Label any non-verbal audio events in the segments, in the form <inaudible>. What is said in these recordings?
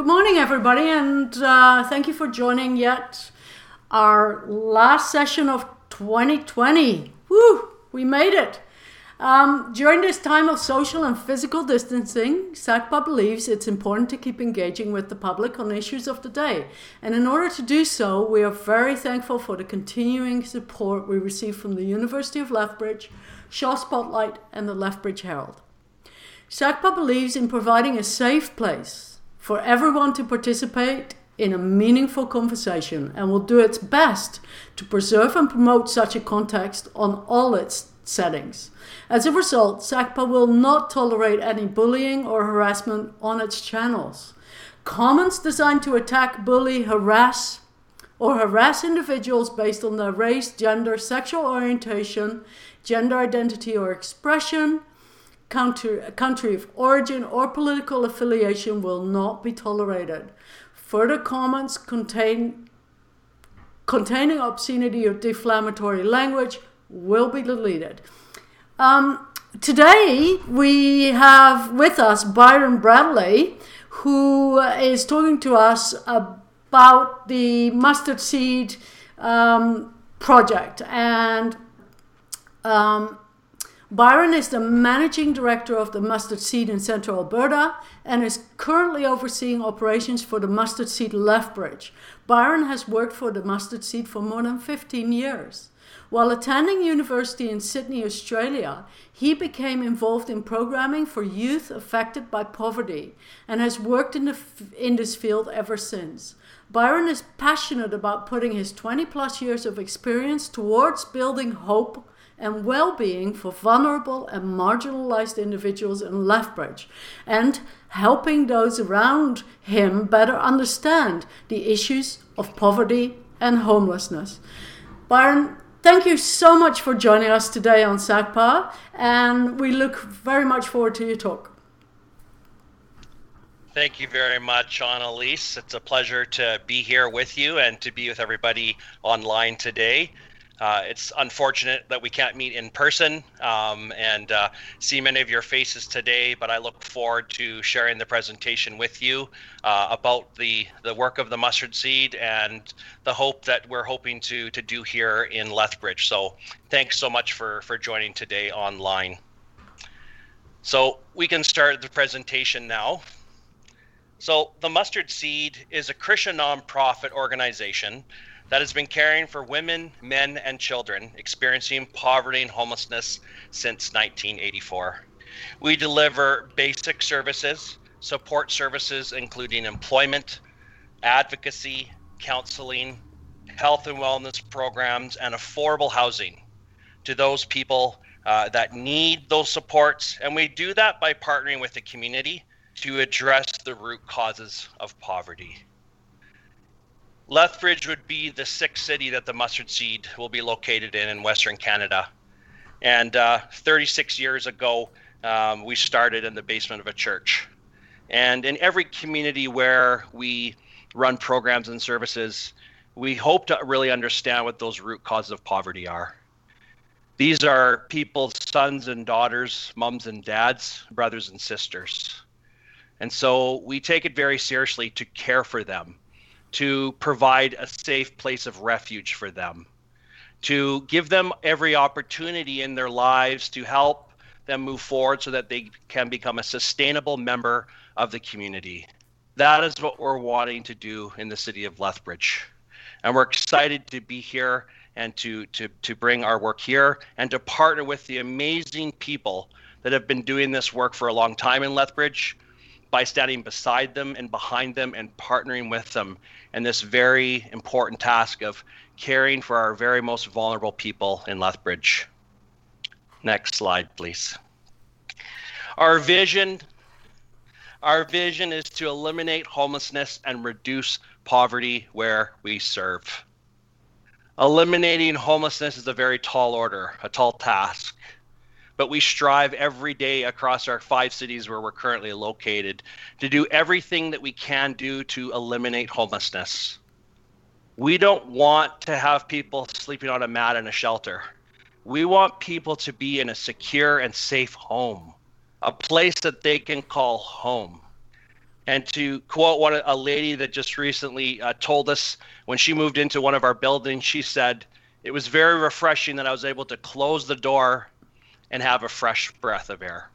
Good morning, everybody, and uh, thank you for joining yet our last session of 2020. Woo! We made it. Um, during this time of social and physical distancing, SACPA believes it's important to keep engaging with the public on issues of the day. And in order to do so, we are very thankful for the continuing support we receive from the University of Lethbridge, Shaw Spotlight, and the Lethbridge Herald. SACPA believes in providing a safe place for everyone to participate in a meaningful conversation and will do its best to preserve and promote such a context on all its settings. As a result, SACPA will not tolerate any bullying or harassment on its channels. Comments designed to attack, bully, harass, or harass individuals based on their race, gender, sexual orientation, gender identity or expression, country, country of origin, or political affiliation will not be tolerated. Further comments contain, containing obscenity or deflammatory language will be deleted. Um, today we have with us Byron Bradley, who is talking to us about the mustard seed um, project. And um, Byron is the managing director of the Mustard Seed in Central Alberta and is currently overseeing operations for the Mustard Seed Lethbridge. Byron has worked for the Mustard Seed for more than 15 years. While attending university in Sydney, Australia, he became involved in programming for youth affected by poverty and has worked in, the, in this field ever since. Byron is passionate about putting his 20 plus years of experience towards building hope and well being for vulnerable and marginalized individuals in Lethbridge and helping those around him better understand the issues of poverty and homelessness. Byron, Thank you so much for joining us today on SACPA, and we look very much forward to your talk. Thank you very much, Annalise. It's a pleasure to be here with you and to be with everybody online today. Uh, it's unfortunate that we can't meet in person um, and uh, see many of your faces today, but I look forward to sharing the presentation with you uh, about the, the work of the mustard seed and the hope that we're hoping to, to do here in Lethbridge. So thanks so much for, for joining today online. So we can start the presentation now. So the Mustard Seed is a Christian nonprofit organization that has been caring for women, men, and children experiencing poverty and homelessness since 1984. We deliver basic services, support services including employment, advocacy, counseling, health and wellness programs, and affordable housing to those people uh, that need those supports. And we do that by partnering with the community to address the root causes of poverty. Lethbridge would be the sixth city that the mustard seed will be located in in Western Canada. And uh, 36 years ago, um, we started in the basement of a church. And in every community where we run programs and services, we hope to really understand what those root causes of poverty are. These are people's sons and daughters, mums and dads, brothers and sisters. And so we take it very seriously to care for them to provide a safe place of refuge for them, to give them every opportunity in their lives to help them move forward so that they can become a sustainable member of the community. That is what we're wanting to do in the city of Lethbridge. And we're excited to be here and to, to, to bring our work here and to partner with the amazing people that have been doing this work for a long time in Lethbridge by standing beside them and behind them and partnering with them in this very important task of caring for our very most vulnerable people in Lethbridge. Next slide, please. Our vision our vision is to eliminate homelessness and reduce poverty where we serve. Eliminating homelessness is a very tall order, a tall task but we strive every day across our five cities where we're currently located to do everything that we can do to eliminate homelessness. We don't want to have people sleeping on a mat in a shelter. We want people to be in a secure and safe home, a place that they can call home. And to quote one a lady that just recently uh, told us when she moved into one of our buildings, she said, "It was very refreshing that I was able to close the door and have a fresh breath of air."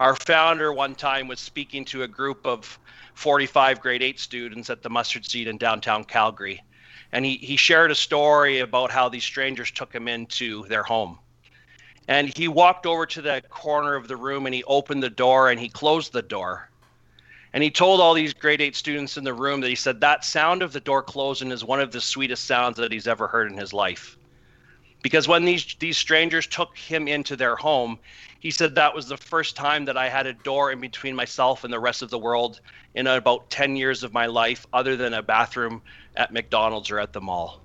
Our founder one time was speaking to a group of 45 grade 8 students at the Mustard Seed in downtown Calgary. And he, he shared a story about how these strangers took him into their home. And he walked over to that corner of the room and he opened the door and he closed the door. And he told all these grade 8 students in the room that he said that sound of the door closing is one of the sweetest sounds that he's ever heard in his life. Because when these these strangers took him into their home, he said that was the first time that I had a door in between myself and the rest of the world in about 10 years of my life, other than a bathroom at McDonald's or at the mall.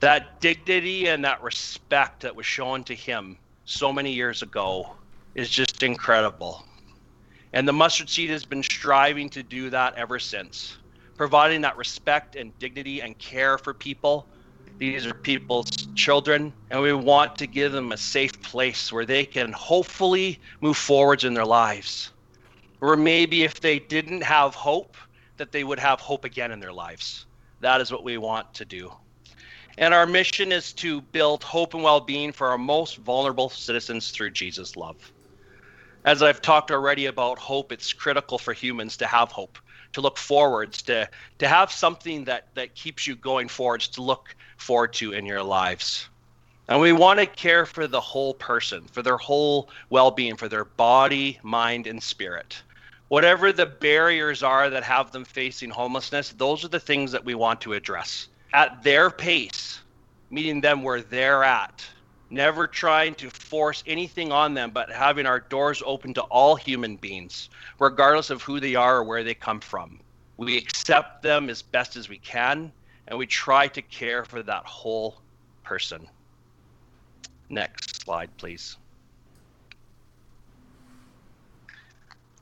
That dignity and that respect that was shown to him so many years ago is just incredible. And the mustard seed has been striving to do that ever since, providing that respect and dignity and care for people these are people's children, and we want to give them a safe place where they can hopefully move forwards in their lives. Or maybe if they didn't have hope, that they would have hope again in their lives. That is what we want to do. And our mission is to build hope and well being for our most vulnerable citizens through Jesus' love. As I've talked already about hope, it's critical for humans to have hope, to look forwards, to, to have something that, that keeps you going forwards, to look forward to in your lives. And we want to care for the whole person, for their whole well being, for their body, mind, and spirit. Whatever the barriers are that have them facing homelessness, those are the things that we want to address at their pace, meeting them where they're at, never trying to force anything on them, but having our doors open to all human beings, regardless of who they are or where they come from. We accept them as best as we can and we try to care for that whole person. Next slide, please.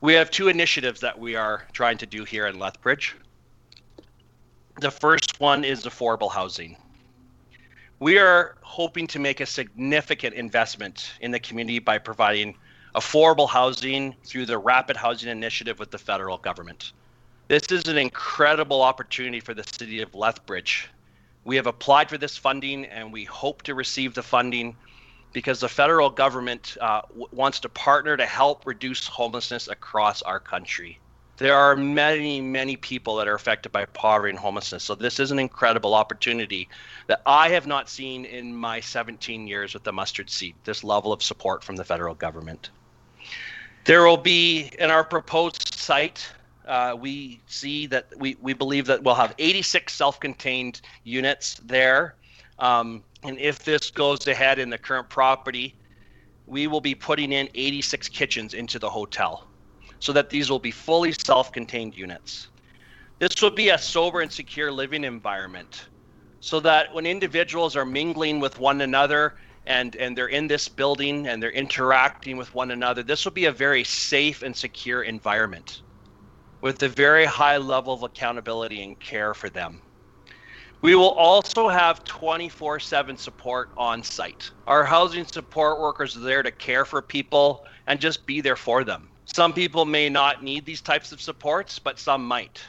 We have two initiatives that we are trying to do here in Lethbridge. The first one is affordable housing. We are hoping to make a significant investment in the community by providing affordable housing through the Rapid Housing Initiative with the federal government. This is an incredible opportunity for the city of Lethbridge. We have applied for this funding and we hope to receive the funding because the federal government uh, w- wants to partner to help reduce homelessness across our country. There are many, many people that are affected by poverty and homelessness. So, this is an incredible opportunity that I have not seen in my 17 years with the mustard seed this level of support from the federal government. There will be in our proposed site uh, we see that we, we believe that we'll have 86 self-contained units there. Um, and if this goes ahead in the current property, we will be putting in 86 kitchens into the hotel so that these will be fully self-contained units. This will be a sober and secure living environment so that when individuals are mingling with one another and, and they're in this building and they're interacting with one another, this will be a very safe and secure environment with a very high level of accountability and care for them. We will also have 24 7 support on site. Our housing support workers are there to care for people and just be there for them. Some people may not need these types of supports, but some might.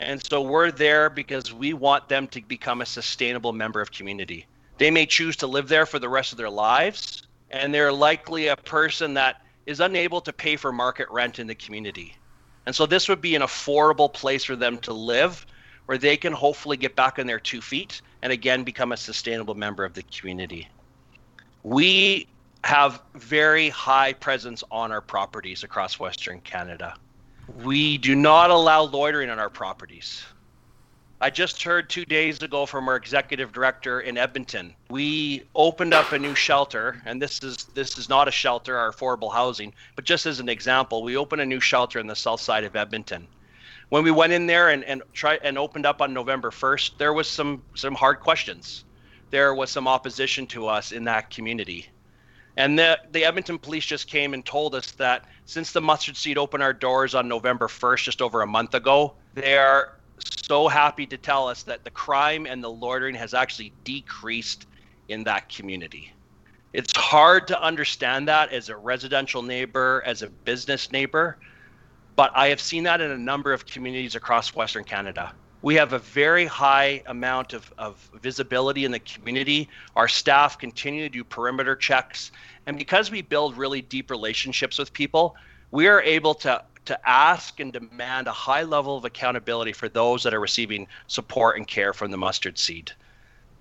And so we're there because we want them to become a sustainable member of community. They may choose to live there for the rest of their lives, and they're likely a person that is unable to pay for market rent in the community. And so this would be an affordable place for them to live where they can hopefully get back on their two feet and again become a sustainable member of the community. We have very high presence on our properties across Western Canada. We do not allow loitering on our properties. I just heard two days ago from our executive director in Edmonton. We opened up a new shelter, and this is this is not a shelter, our affordable housing, but just as an example, we opened a new shelter in the south side of Edmonton. When we went in there and, and try and opened up on November 1st, there was some some hard questions. There was some opposition to us in that community. And the, the Edmonton police just came and told us that since the mustard seed opened our doors on November 1st, just over a month ago, they are so happy to tell us that the crime and the loitering has actually decreased in that community. It's hard to understand that as a residential neighbor, as a business neighbor, but I have seen that in a number of communities across Western Canada. We have a very high amount of, of visibility in the community. Our staff continue to do perimeter checks. And because we build really deep relationships with people, we are able to, to ask and demand a high level of accountability for those that are receiving support and care from the mustard seed.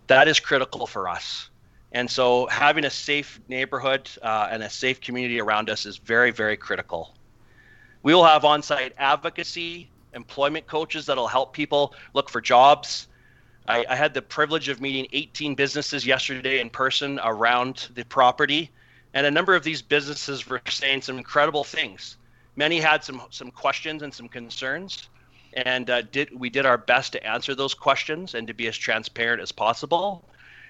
That is critical for us. And so having a safe neighborhood uh, and a safe community around us is very, very critical. We will have on site advocacy employment coaches that'll help people look for jobs. I, I, had the privilege of meeting 18 businesses yesterday in person around the property, and a number of these businesses were saying some incredible things. Many had some some questions and some concerns, and uh, did we did our best to answer those questions and to be as transparent as possible.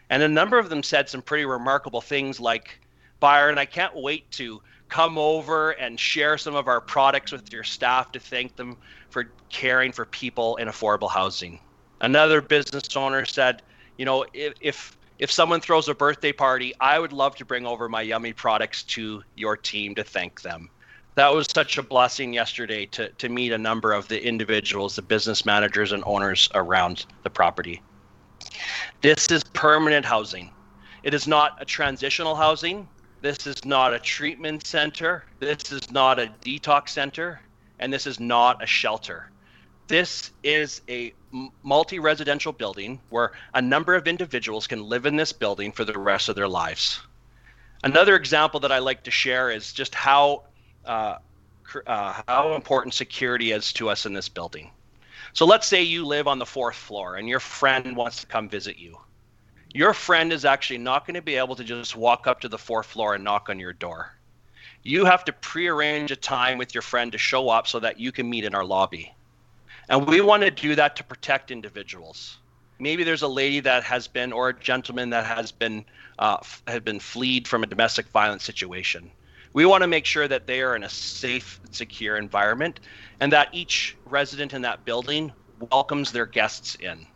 And a number of them said some pretty remarkable things like, Byron, I can't wait to come over and share some of our products with your staff to thank them for caring for people in affordable housing. Another business owner said, you know, if, if if someone throws a birthday party, I would love to bring over my yummy products to your team to thank them. That was such a blessing yesterday to, to meet a number of the individuals, the business managers and owners around the property. This is permanent housing. It is not a transitional housing. This is not a treatment center. This is not a detox center. And this is not a shelter. This is a multi residential building where a number of individuals can live in this building for the rest of their lives. Another example that I like to share is just how uh, uh, how important security is to us in this building. So let's say you live on the fourth floor and your friend wants to come visit you your friend is actually not going to be able to just walk up to the fourth floor and knock on your door. You have to prearrange a time with your friend to show up so that you can meet in our lobby. And we want to do that to protect individuals. Maybe there's a lady that has been, or a gentleman that has been, uh, had been fleed from a domestic violence situation. We want to make sure that they are in a safe, secure environment, and that each resident in that building welcomes their guests in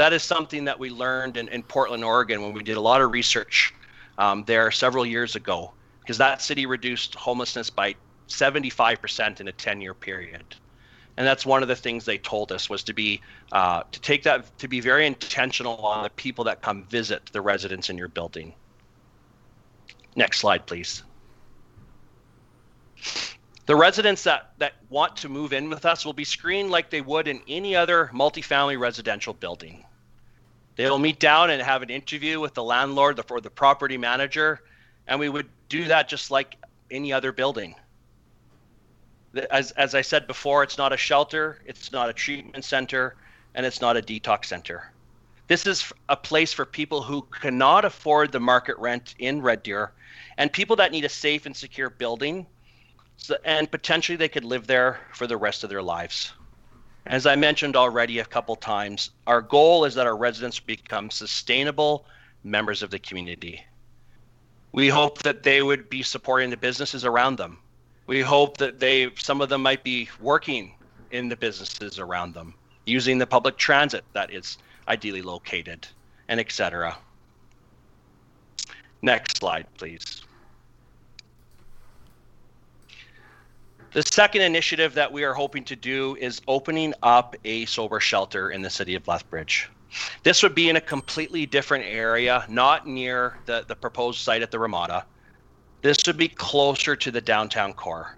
that is something that we learned in, in Portland, Oregon, when we did a lot of research um, there several years ago, because that city reduced homelessness by 75% in a 10 year period. And that's one of the things they told us was to be uh, to take that to be very intentional on the people that come visit the residents in your building. Next slide, please. The residents that, that want to move in with us will be screened like they would in any other multifamily residential building. They'll meet down and have an interview with the landlord or the property manager, and we would do that just like any other building. As, as I said before, it's not a shelter, it's not a treatment center, and it's not a detox center. This is a place for people who cannot afford the market rent in Red Deer and people that need a safe and secure building so, and potentially they could live there for the rest of their lives. As I mentioned already a couple times, our goal is that our residents become sustainable members of the community. We hope that they would be supporting the businesses around them. We hope that they some of them might be working in the businesses around them, using the public transit that is ideally located, and etc. Next slide, please. The second initiative that we are hoping to do is opening up a sober shelter in the city of Lethbridge. This would be in a completely different area, not near the, the proposed site at the Ramada. This would be closer to the downtown core.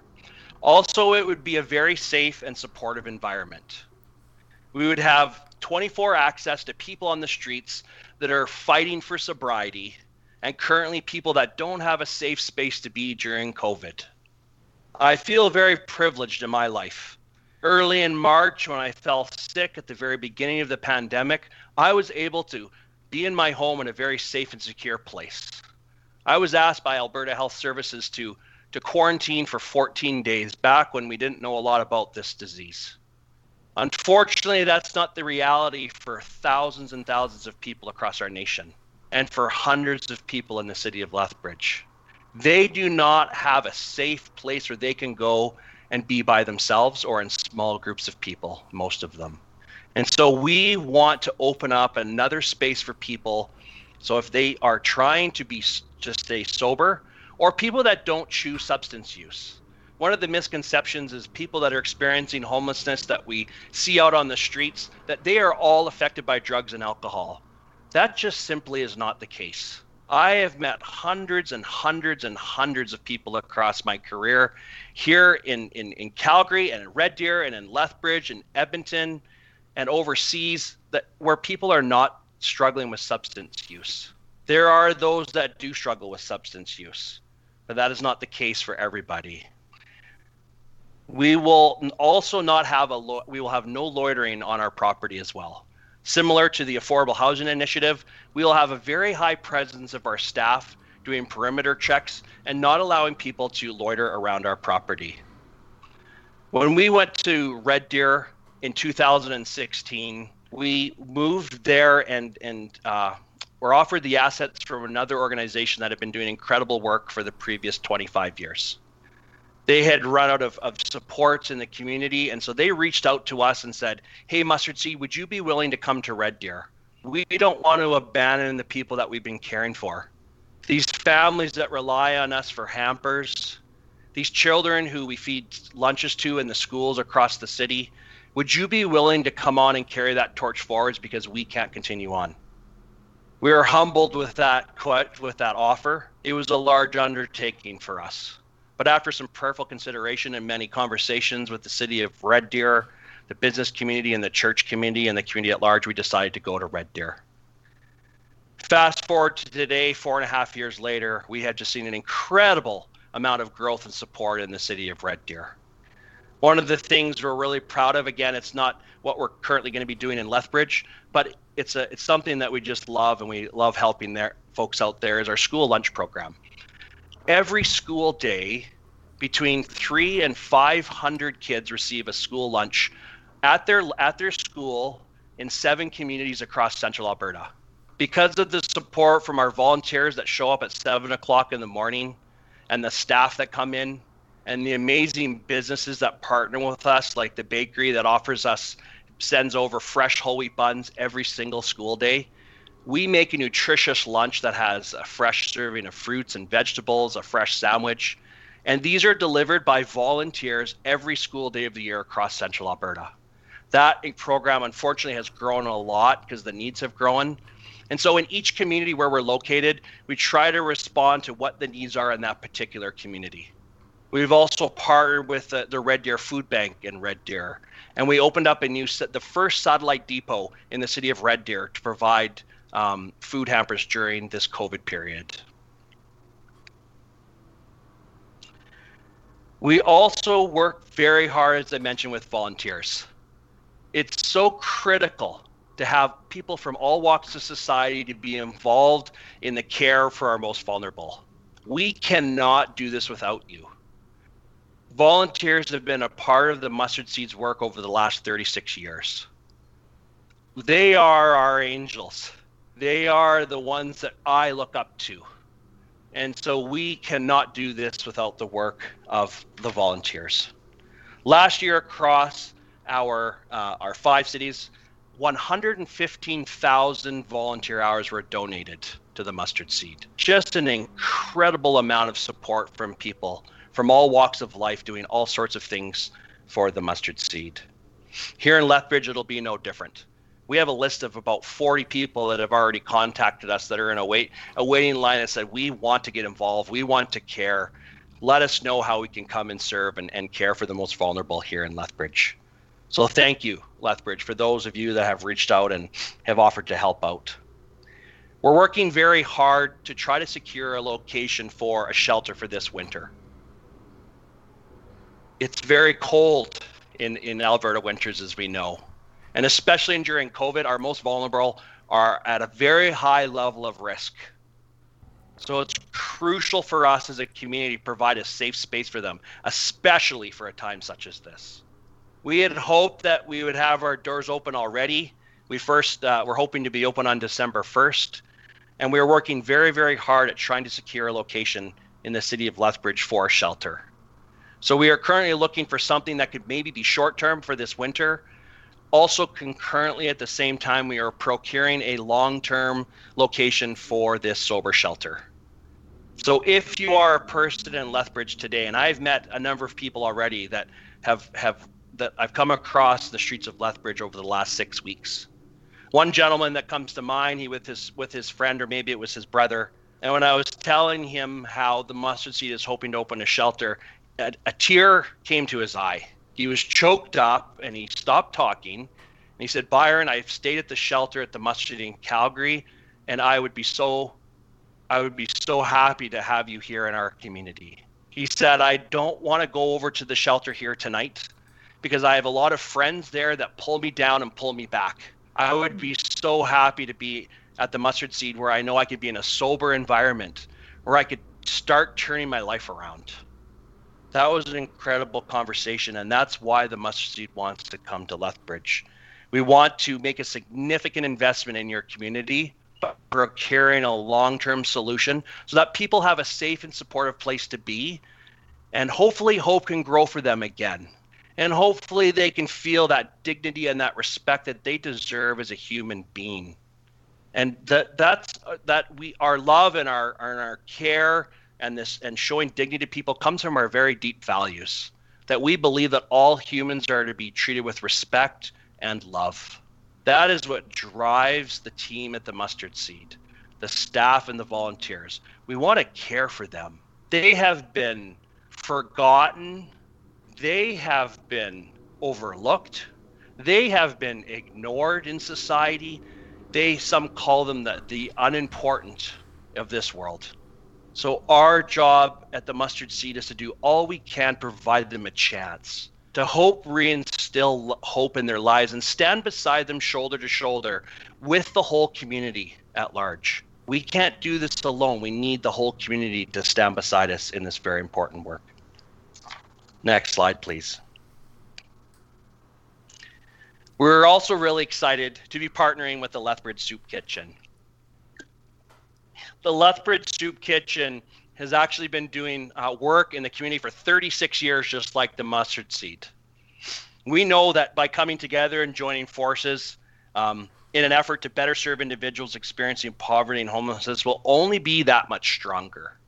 Also, it would be a very safe and supportive environment. We would have 24 access to people on the streets that are fighting for sobriety and currently people that don't have a safe space to be during COVID. I feel very privileged in my life. Early in March, when I fell sick at the very beginning of the pandemic, I was able to be in my home in a very safe and secure place. I was asked by Alberta Health Services to, to quarantine for 14 days back when we didn't know a lot about this disease. Unfortunately, that's not the reality for thousands and thousands of people across our nation and for hundreds of people in the city of Lethbridge they do not have a safe place where they can go and be by themselves or in small groups of people, most of them. And so we want to open up another space for people. So if they are trying to be to stay sober, or people that don't choose substance use, one of the misconceptions is people that are experiencing homelessness that we see out on the streets that they are all affected by drugs and alcohol. That just simply is not the case. I have met hundreds and hundreds and hundreds of people across my career here in, in, in Calgary and in Red Deer and in Lethbridge and Edmonton and overseas that where people are not struggling with substance use. There are those that do struggle with substance use, but that is not the case for everybody. We will also not have a lo- we will have no loitering on our property as well. Similar to the Affordable Housing Initiative, we will have a very high presence of our staff doing perimeter checks and not allowing people to loiter around our property. When we went to Red Deer in 2016, we moved there and and uh, were offered the assets from another organization that had been doing incredible work for the previous 25 years they had run out of, of supports in the community. And so they reached out to us and said, Hey, Mustard Seed, would you be willing to come to Red Deer? We don't want to abandon the people that we've been caring for. These families that rely on us for hampers, these children who we feed lunches to in the schools across the city, would you be willing to come on and carry that torch forwards because we can't continue on? We were humbled with that with that offer. It was a large undertaking for us. But after some prayerful consideration and many conversations with the city of Red Deer, the business community and the church community and the community at large, we decided to go to Red Deer. Fast forward to today, four and a half years later, we had just seen an incredible amount of growth and support in the city of Red Deer. One of the things we're really proud of, again, it's not what we're currently going to be doing in Lethbridge, but it's a it's something that we just love and we love helping their folks out there is our school lunch program every school day, between three and 500 kids receive a school lunch at their at their school in seven communities across central Alberta. Because of the support from our volunteers that show up at seven o'clock in the morning, and the staff that come in, and the amazing businesses that partner with us, like the bakery that offers us sends over fresh whole wheat buns every single school day we make a nutritious lunch that has a fresh serving of fruits and vegetables, a fresh sandwich, and these are delivered by volunteers every school day of the year across central Alberta. That program unfortunately has grown a lot because the needs have grown. And so in each community where we're located, we try to respond to what the needs are in that particular community. We've also partnered with the, the Red Deer Food Bank in Red Deer, and we opened up a new the first satellite depot in the city of Red Deer to provide um, food hampers during this COVID period. We also work very hard, as I mentioned, with volunteers. It's so critical to have people from all walks of society to be involved in the care for our most vulnerable. We cannot do this without you. Volunteers have been a part of the Mustard Seeds work over the last 36 years. They are our angels they are the ones that I look up to. And so we cannot do this without the work of the volunteers. Last year across our uh, our five cities, 115,000 volunteer hours were donated to the mustard seed. Just an incredible amount of support from people from all walks of life doing all sorts of things for the mustard seed. Here in Lethbridge, it'll be no different we have a list of about 40 people that have already contacted us that are in a wait a waiting line and said we want to get involved. We want to care. Let us know how we can come and serve and, and care for the most vulnerable here in lethbridge. So thank you lethbridge for those of you that have reached out and have offered to help out. We're working very hard to try to secure a location for a shelter for this winter. It's very cold in, in alberta winters as we know and especially during COVID, our most vulnerable are at a very high level of risk. So it's crucial for us as a community to provide a safe space for them, especially for a time such as this. We had hoped that we would have our doors open already. We first uh, were hoping to be open on December 1st, and we are working very, very hard at trying to secure a location in the city of Lethbridge for a shelter. So we are currently looking for something that could maybe be short term for this winter, also, concurrently at the same time, we are procuring a long term location for this sober shelter. So if you are a person in Lethbridge today, and I've met a number of people already that have have that I've come across the streets of Lethbridge over the last six weeks. One gentleman that comes to mind, he with his with his friend, or maybe it was his brother. And when I was telling him how the mustard seed is hoping to open a shelter, a, a tear came to his eye. He was choked up and he stopped talking. And he said, Byron, I've stayed at the shelter at the mustard seed in Calgary, and I would be so I would be so happy to have you here in our community. He said, I don't want to go over to the shelter here tonight because I have a lot of friends there that pull me down and pull me back. I would be so happy to be at the mustard seed where I know I could be in a sober environment where I could start turning my life around. That was an incredible conversation, and that's why the mustard seed wants to come to Lethbridge. We want to make a significant investment in your community procuring a long-term solution so that people have a safe and supportive place to be and hopefully hope can grow for them again and hopefully they can feel that dignity and that respect that they deserve as a human being and that that's that we our love and our and our care and this and showing dignity to people comes from our very deep values that we believe that all humans are to be treated with respect and love that is what drives the team at the Mustard Seed, the staff and the volunteers. We want to care for them. They have been forgotten, they have been overlooked, they have been ignored in society. They some call them the, the unimportant of this world. So our job at the Mustard Seed is to do all we can provide them a chance to hope reinstill hope in their lives and stand beside them shoulder to shoulder with the whole community at large. We can't do this alone. We need the whole community to stand beside us in this very important work. Next slide, please. We're also really excited to be partnering with the Lethbridge Soup Kitchen. The Lethbridge Soup Kitchen has actually been doing uh, work in the community for 36 years, just like the mustard seed. We know that by coming together and joining forces um, in an effort to better serve individuals experiencing poverty and homelessness will only be that much stronger.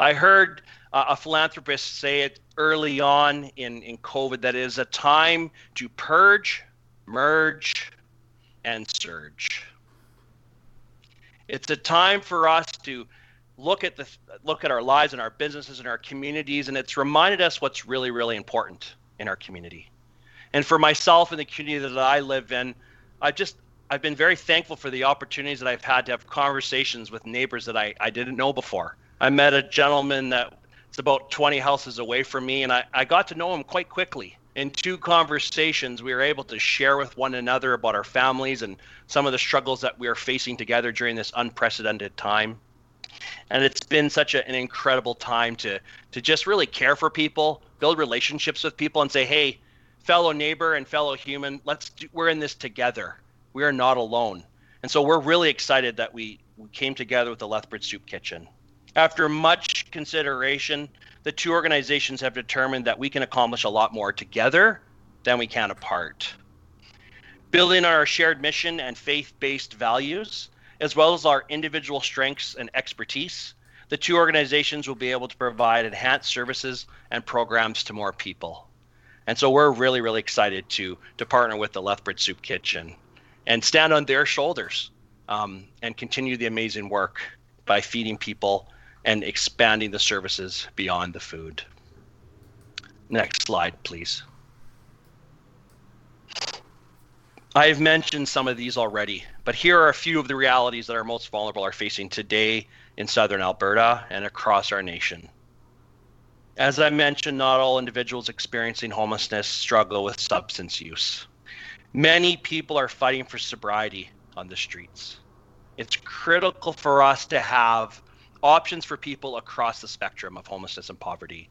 I heard uh, a philanthropist say it early on in, in COVID that it is a time to purge, merge, and surge. It's a time for us to look at the look at our lives and our businesses and our communities and it's reminded us what's really really important in our community. And for myself and the community that i live in i just i've been very thankful for the opportunities that i've had to have conversations with neighbors that i, I didn't know before. I met a gentleman that it's about 20 houses away from me and I, I got to know him quite quickly in two conversations we were able to share with one another about our families and some of the struggles that we are facing together during this unprecedented time. And it's been such a, an incredible time to to just really care for people build relationships with people and say hey fellow neighbor and fellow human let's do, we're in this together. We are not alone. And so we're really excited that we, we came together with the lethbridge soup kitchen. After much consideration the two organizations have determined that we can accomplish a lot more together than we can apart building on our shared mission and faith-based values as well as our individual strengths and expertise, the two organizations will be able to provide enhanced services and programs to more people. And so we're really, really excited to to partner with the Lethbridge Soup Kitchen and stand on their shoulders um, and continue the amazing work by feeding people and expanding the services beyond the food. Next slide, please. I've mentioned some of these already, but here are a few of the realities that our most vulnerable are facing today in southern Alberta and across our nation. As I mentioned, not all individuals experiencing homelessness struggle with substance use. Many people are fighting for sobriety on the streets. It's critical for us to have options for people across the spectrum of homelessness and poverty.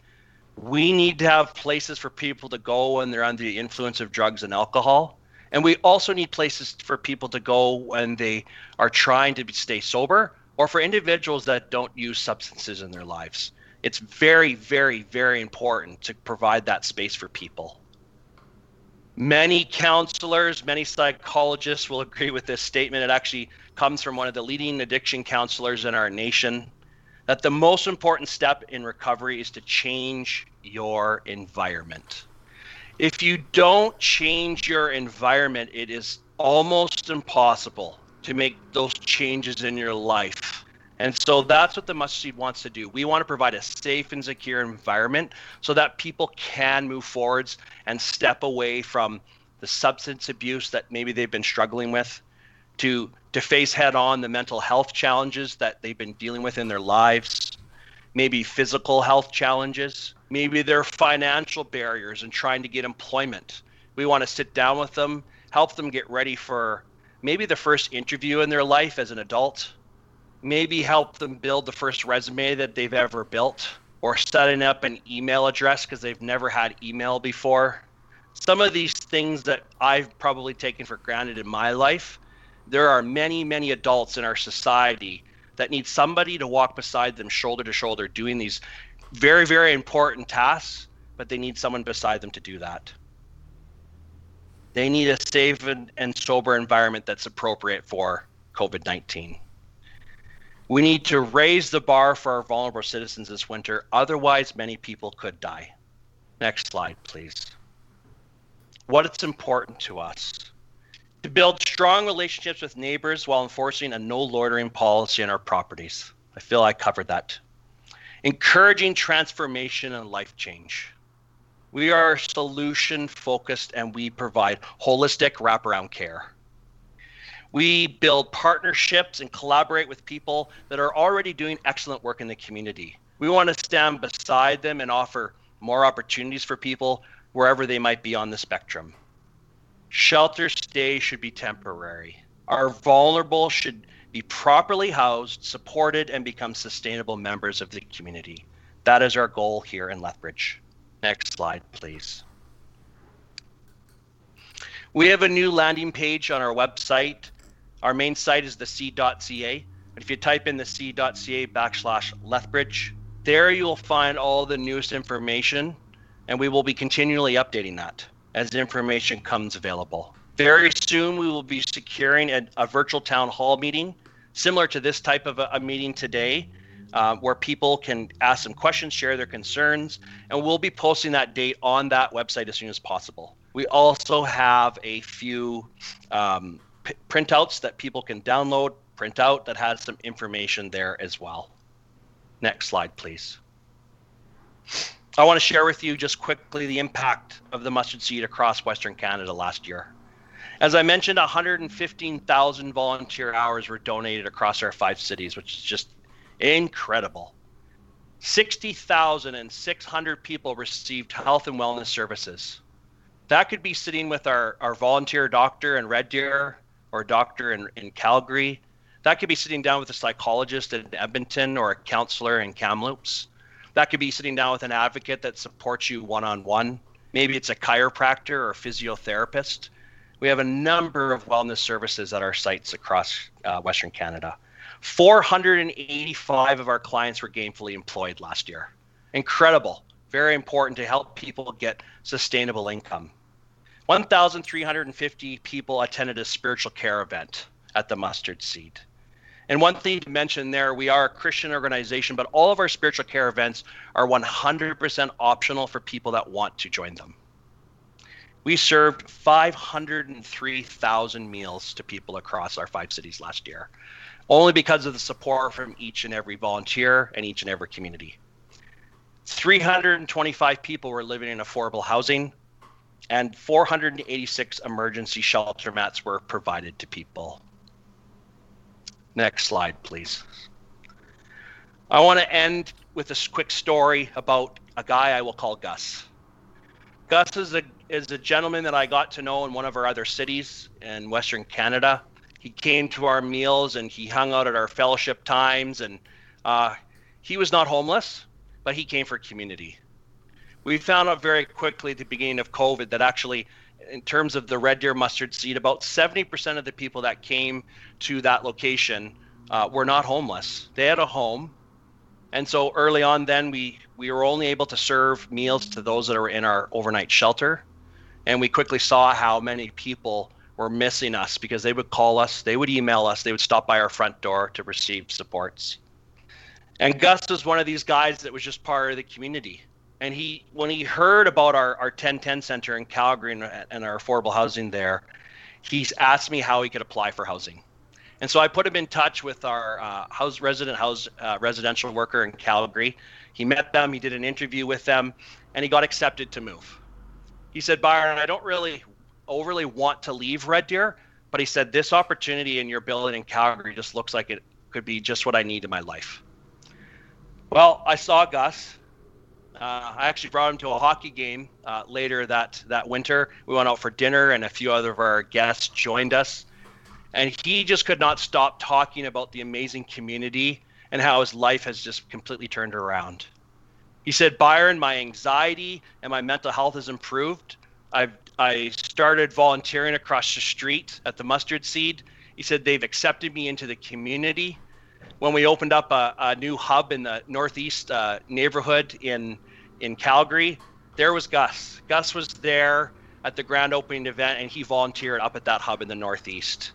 We need to have places for people to go when they're under the influence of drugs and alcohol and we also need places for people to go when they are trying to stay sober or for individuals that don't use substances in their lives. It's very, very, very important to provide that space for people. Many counselors, many psychologists will agree with this statement. It actually comes from one of the leading addiction counselors in our nation. That the most important step in recovery is to change your environment. If you don't change your environment, it is almost impossible to make those changes in your life. And so that's what the mustard seed wants to do. We want to provide a safe and secure environment so that people can move forwards and step away from the substance abuse that maybe they've been struggling with to to face head on the mental health challenges that they've been dealing with in their lives, maybe physical health challenges, maybe their financial barriers and trying to get employment. We want to sit down with them, help them get ready for maybe the first interview in their life as an adult, maybe help them build the first resume that they've ever built, or setting up an email address because they've never had email before. Some of these things that I've probably taken for granted in my life, there are many, many adults in our society that need somebody to walk beside them shoulder to shoulder doing these very, very important tasks, but they need someone beside them to do that. They need a safe and, and sober environment that's appropriate for COVID 19. We need to raise the bar for our vulnerable citizens this winter, otherwise, many people could die. Next slide, please. What is important to us to build strong relationships with neighbors while enforcing a no loitering policy on our properties. I feel I covered that. Encouraging transformation and life change. We are solution focused and we provide holistic wraparound care. We build partnerships and collaborate with people that are already doing excellent work in the community. We want to stand beside them and offer more opportunities for people wherever they might be on the spectrum. Shelter stay should be temporary. Our vulnerable should be properly housed, supported, and become sustainable members of the community. That is our goal here in Lethbridge. Next slide, please. We have a new landing page on our website. Our main site is the seed.ca. If you type in the seed.ca backslash Lethbridge, there you'll find all the newest information, and we will be continually updating that as information comes available. Very soon, we will be securing a, a virtual town hall meeting, similar to this type of a, a meeting today, uh, where people can ask some questions, share their concerns, and we'll be posting that date on that website as soon as possible. We also have a few um, p- printouts that people can download, print out that has some information there as well. Next slide, please. I want to share with you just quickly the impact of the mustard seed across Western Canada last year. As I mentioned, 115,000 volunteer hours were donated across our five cities, which is just Incredible. 60,600 people received health and wellness services. That could be sitting with our, our volunteer doctor in Red Deer or doctor in, in Calgary. That could be sitting down with a psychologist in Edmonton or a counselor in Kamloops. That could be sitting down with an advocate that supports you one on one. Maybe it's a chiropractor or a physiotherapist. We have a number of wellness services at our sites across uh, Western Canada. 485 of our clients were gainfully employed last year. Incredible. Very important to help people get sustainable income. 1,350 people attended a spiritual care event at the Mustard Seed. And one thing to mention there, we are a Christian organization, but all of our spiritual care events are 100% optional for people that want to join them. We served 503,000 meals to people across our five cities last year only because of the support from each and every volunteer and each and every community. 325 people were living in affordable housing, and 486 emergency shelter mats were provided to people. Next slide, please. I want to end with this quick story about a guy I will call Gus. Gus is a is a gentleman that I got to know in one of our other cities in Western Canada he came to our meals and he hung out at our fellowship times and uh, he was not homeless but he came for community we found out very quickly at the beginning of covid that actually in terms of the red deer mustard seed about 70% of the people that came to that location uh, were not homeless they had a home and so early on then we we were only able to serve meals to those that were in our overnight shelter and we quickly saw how many people were missing us because they would call us, they would email us, they would stop by our front door to receive supports. And Gus was one of these guys that was just part of the community. And he, when he heard about our, our 1010 center in Calgary and, and our affordable housing there, he's asked me how he could apply for housing. And so I put him in touch with our uh, house resident house uh, residential worker in Calgary. He met them, he did an interview with them, and he got accepted to move. He said, Byron, I don't really overly want to leave Red Deer, but he said this opportunity in your building in Calgary just looks like it could be just what I need in my life. Well, I saw Gus. Uh, I actually brought him to a hockey game uh, later that that winter. We went out for dinner, and a few other of our guests joined us. And he just could not stop talking about the amazing community and how his life has just completely turned around. He said, "Byron, my anxiety and my mental health has improved. I've I started volunteering across the street at the Mustard Seed. He said they've accepted me into the community. When we opened up a, a new hub in the northeast uh, neighborhood in in Calgary, there was Gus. Gus was there at the grand opening event, and he volunteered up at that hub in the northeast.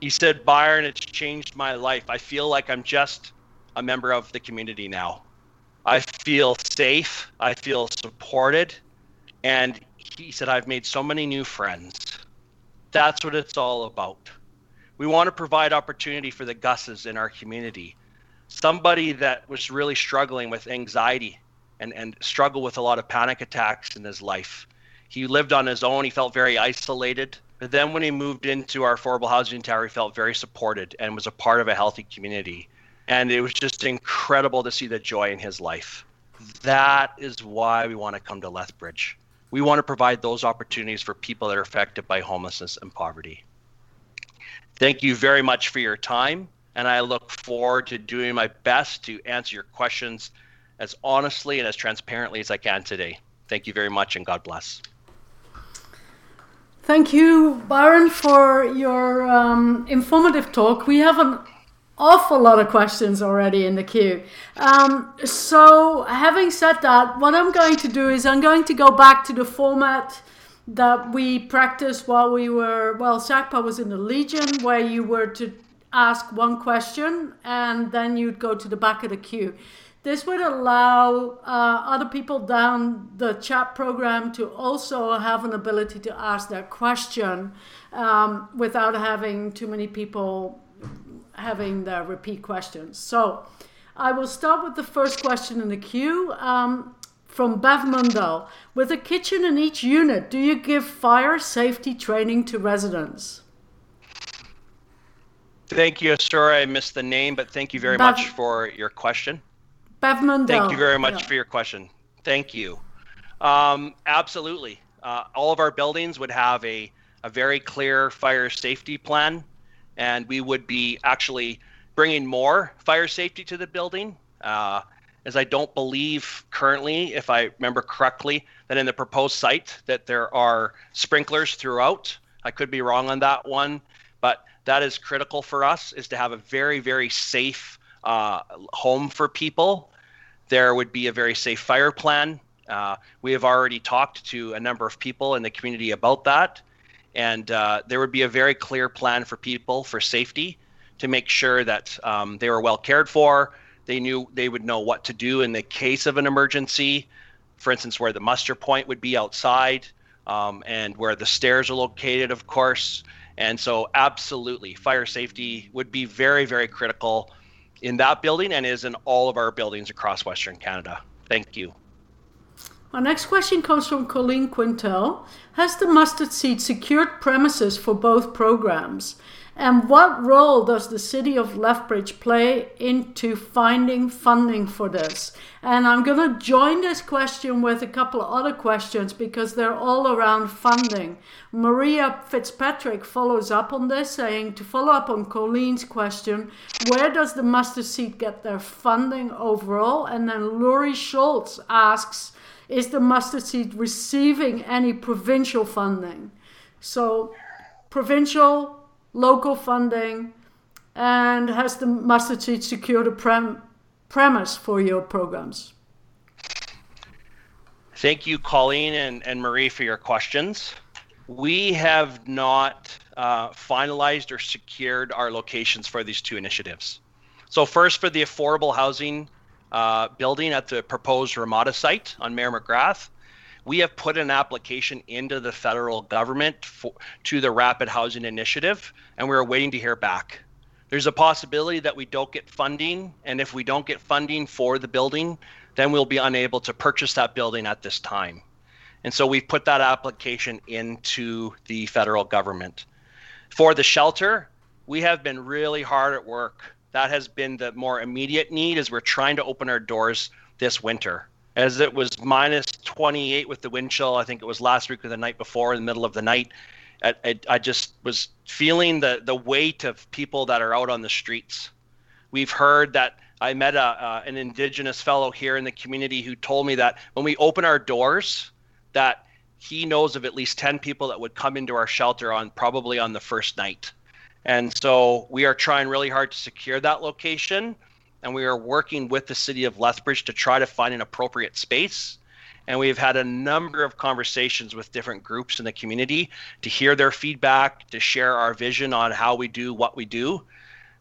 He said, "Byron, it's changed my life. I feel like I'm just a member of the community now. I feel safe. I feel supported." And he said, I've made so many new friends. That's what it's all about. We want to provide opportunity for the Gusses in our community. Somebody that was really struggling with anxiety and, and struggled with a lot of panic attacks in his life. He lived on his own. He felt very isolated. But then when he moved into our affordable housing tower, he felt very supported and was a part of a healthy community. And it was just incredible to see the joy in his life. That is why we want to come to Lethbridge we want to provide those opportunities for people that are affected by homelessness and poverty. Thank you very much for your time, and I look forward to doing my best to answer your questions as honestly and as transparently as I can today. Thank you very much, and God bless. Thank you, Byron, for your um, informative talk. We have an awful lot of questions already in the queue. Um, so, having said that, what I'm going to do is I'm going to go back to the format that we practiced while we were, well, SACPA was in the Legion, where you were to ask one question and then you'd go to the back of the queue. This would allow uh, other people down the chat program to also have an ability to ask their question um, without having too many people having the repeat questions. So I will start with the first question in the queue um, from Bev Mundell. With a kitchen in each unit, do you give fire safety training to residents? Thank you, sir. I missed the name, but thank you very Bev, much for your question. Bev Mundell. Thank you very much yeah. for your question. Thank you. Um, absolutely. Uh, all of our buildings would have a, a very clear fire safety plan and we would be actually bringing more fire safety to the building. Uh, as I don't believe currently, if I remember correctly, that in the proposed site that there are sprinklers throughout. I could be wrong on that one, but that is critical for us is to have a very very safe uh, home for people. There would be a very safe fire plan. Uh, we have already talked to a number of people in the community about that and uh, there would be a very clear plan for people for safety to make sure that um, they were well cared for. They knew they would know what to do in the case of an emergency. For instance, where the muster point would be outside, um, and where the stairs are located, of course. And so, absolutely, fire safety would be very, very critical in that building and is in all of our buildings across Western Canada. Thank you. Our next question comes from Colleen Quintel. Has the mustard seed secured premises for both programs? And what role does the city of Lethbridge play into finding funding for this? And I'm going to join this question with a couple of other questions because they're all around funding. Maria Fitzpatrick follows up on this, saying to follow up on Colleen's question, where does the mustard seed get their funding overall? And then Laurie Schultz asks, is the mustard seed receiving any provincial funding? So, provincial, local funding, and has the mustard seed secured a prem- premise for your programs? Thank you, Colleen and, and Marie, for your questions. We have not uh, finalized or secured our locations for these two initiatives. So, first, for the affordable housing uh, building at the proposed Ramada site on Mayor Magrath. We have put an application into the federal government for, to the Rapid Housing Initiative, and we're waiting to hear back. There's a possibility that we don't get funding, and if we don't get funding for the building, then we'll be unable to purchase that building at this time. And so we've put that application into the federal government. For the shelter, we have been really hard at work. That has been the more immediate need as we're trying to open our doors this winter. As it was minus 28 with the wind chill, I think it was last week or the night before in the middle of the night. I, I, I just was feeling the, the weight of people that are out on the streets. We've heard that I met a, uh, an indigenous fellow here in the community who told me that when we open our doors, that he knows of at least 10 people that would come into our shelter on probably on the first night. And so we are trying really hard to secure that location. And we are working with the city of Lethbridge to try to find an appropriate space. And we've had a number of conversations with different groups in the community to hear their feedback, to share our vision on how we do what we do.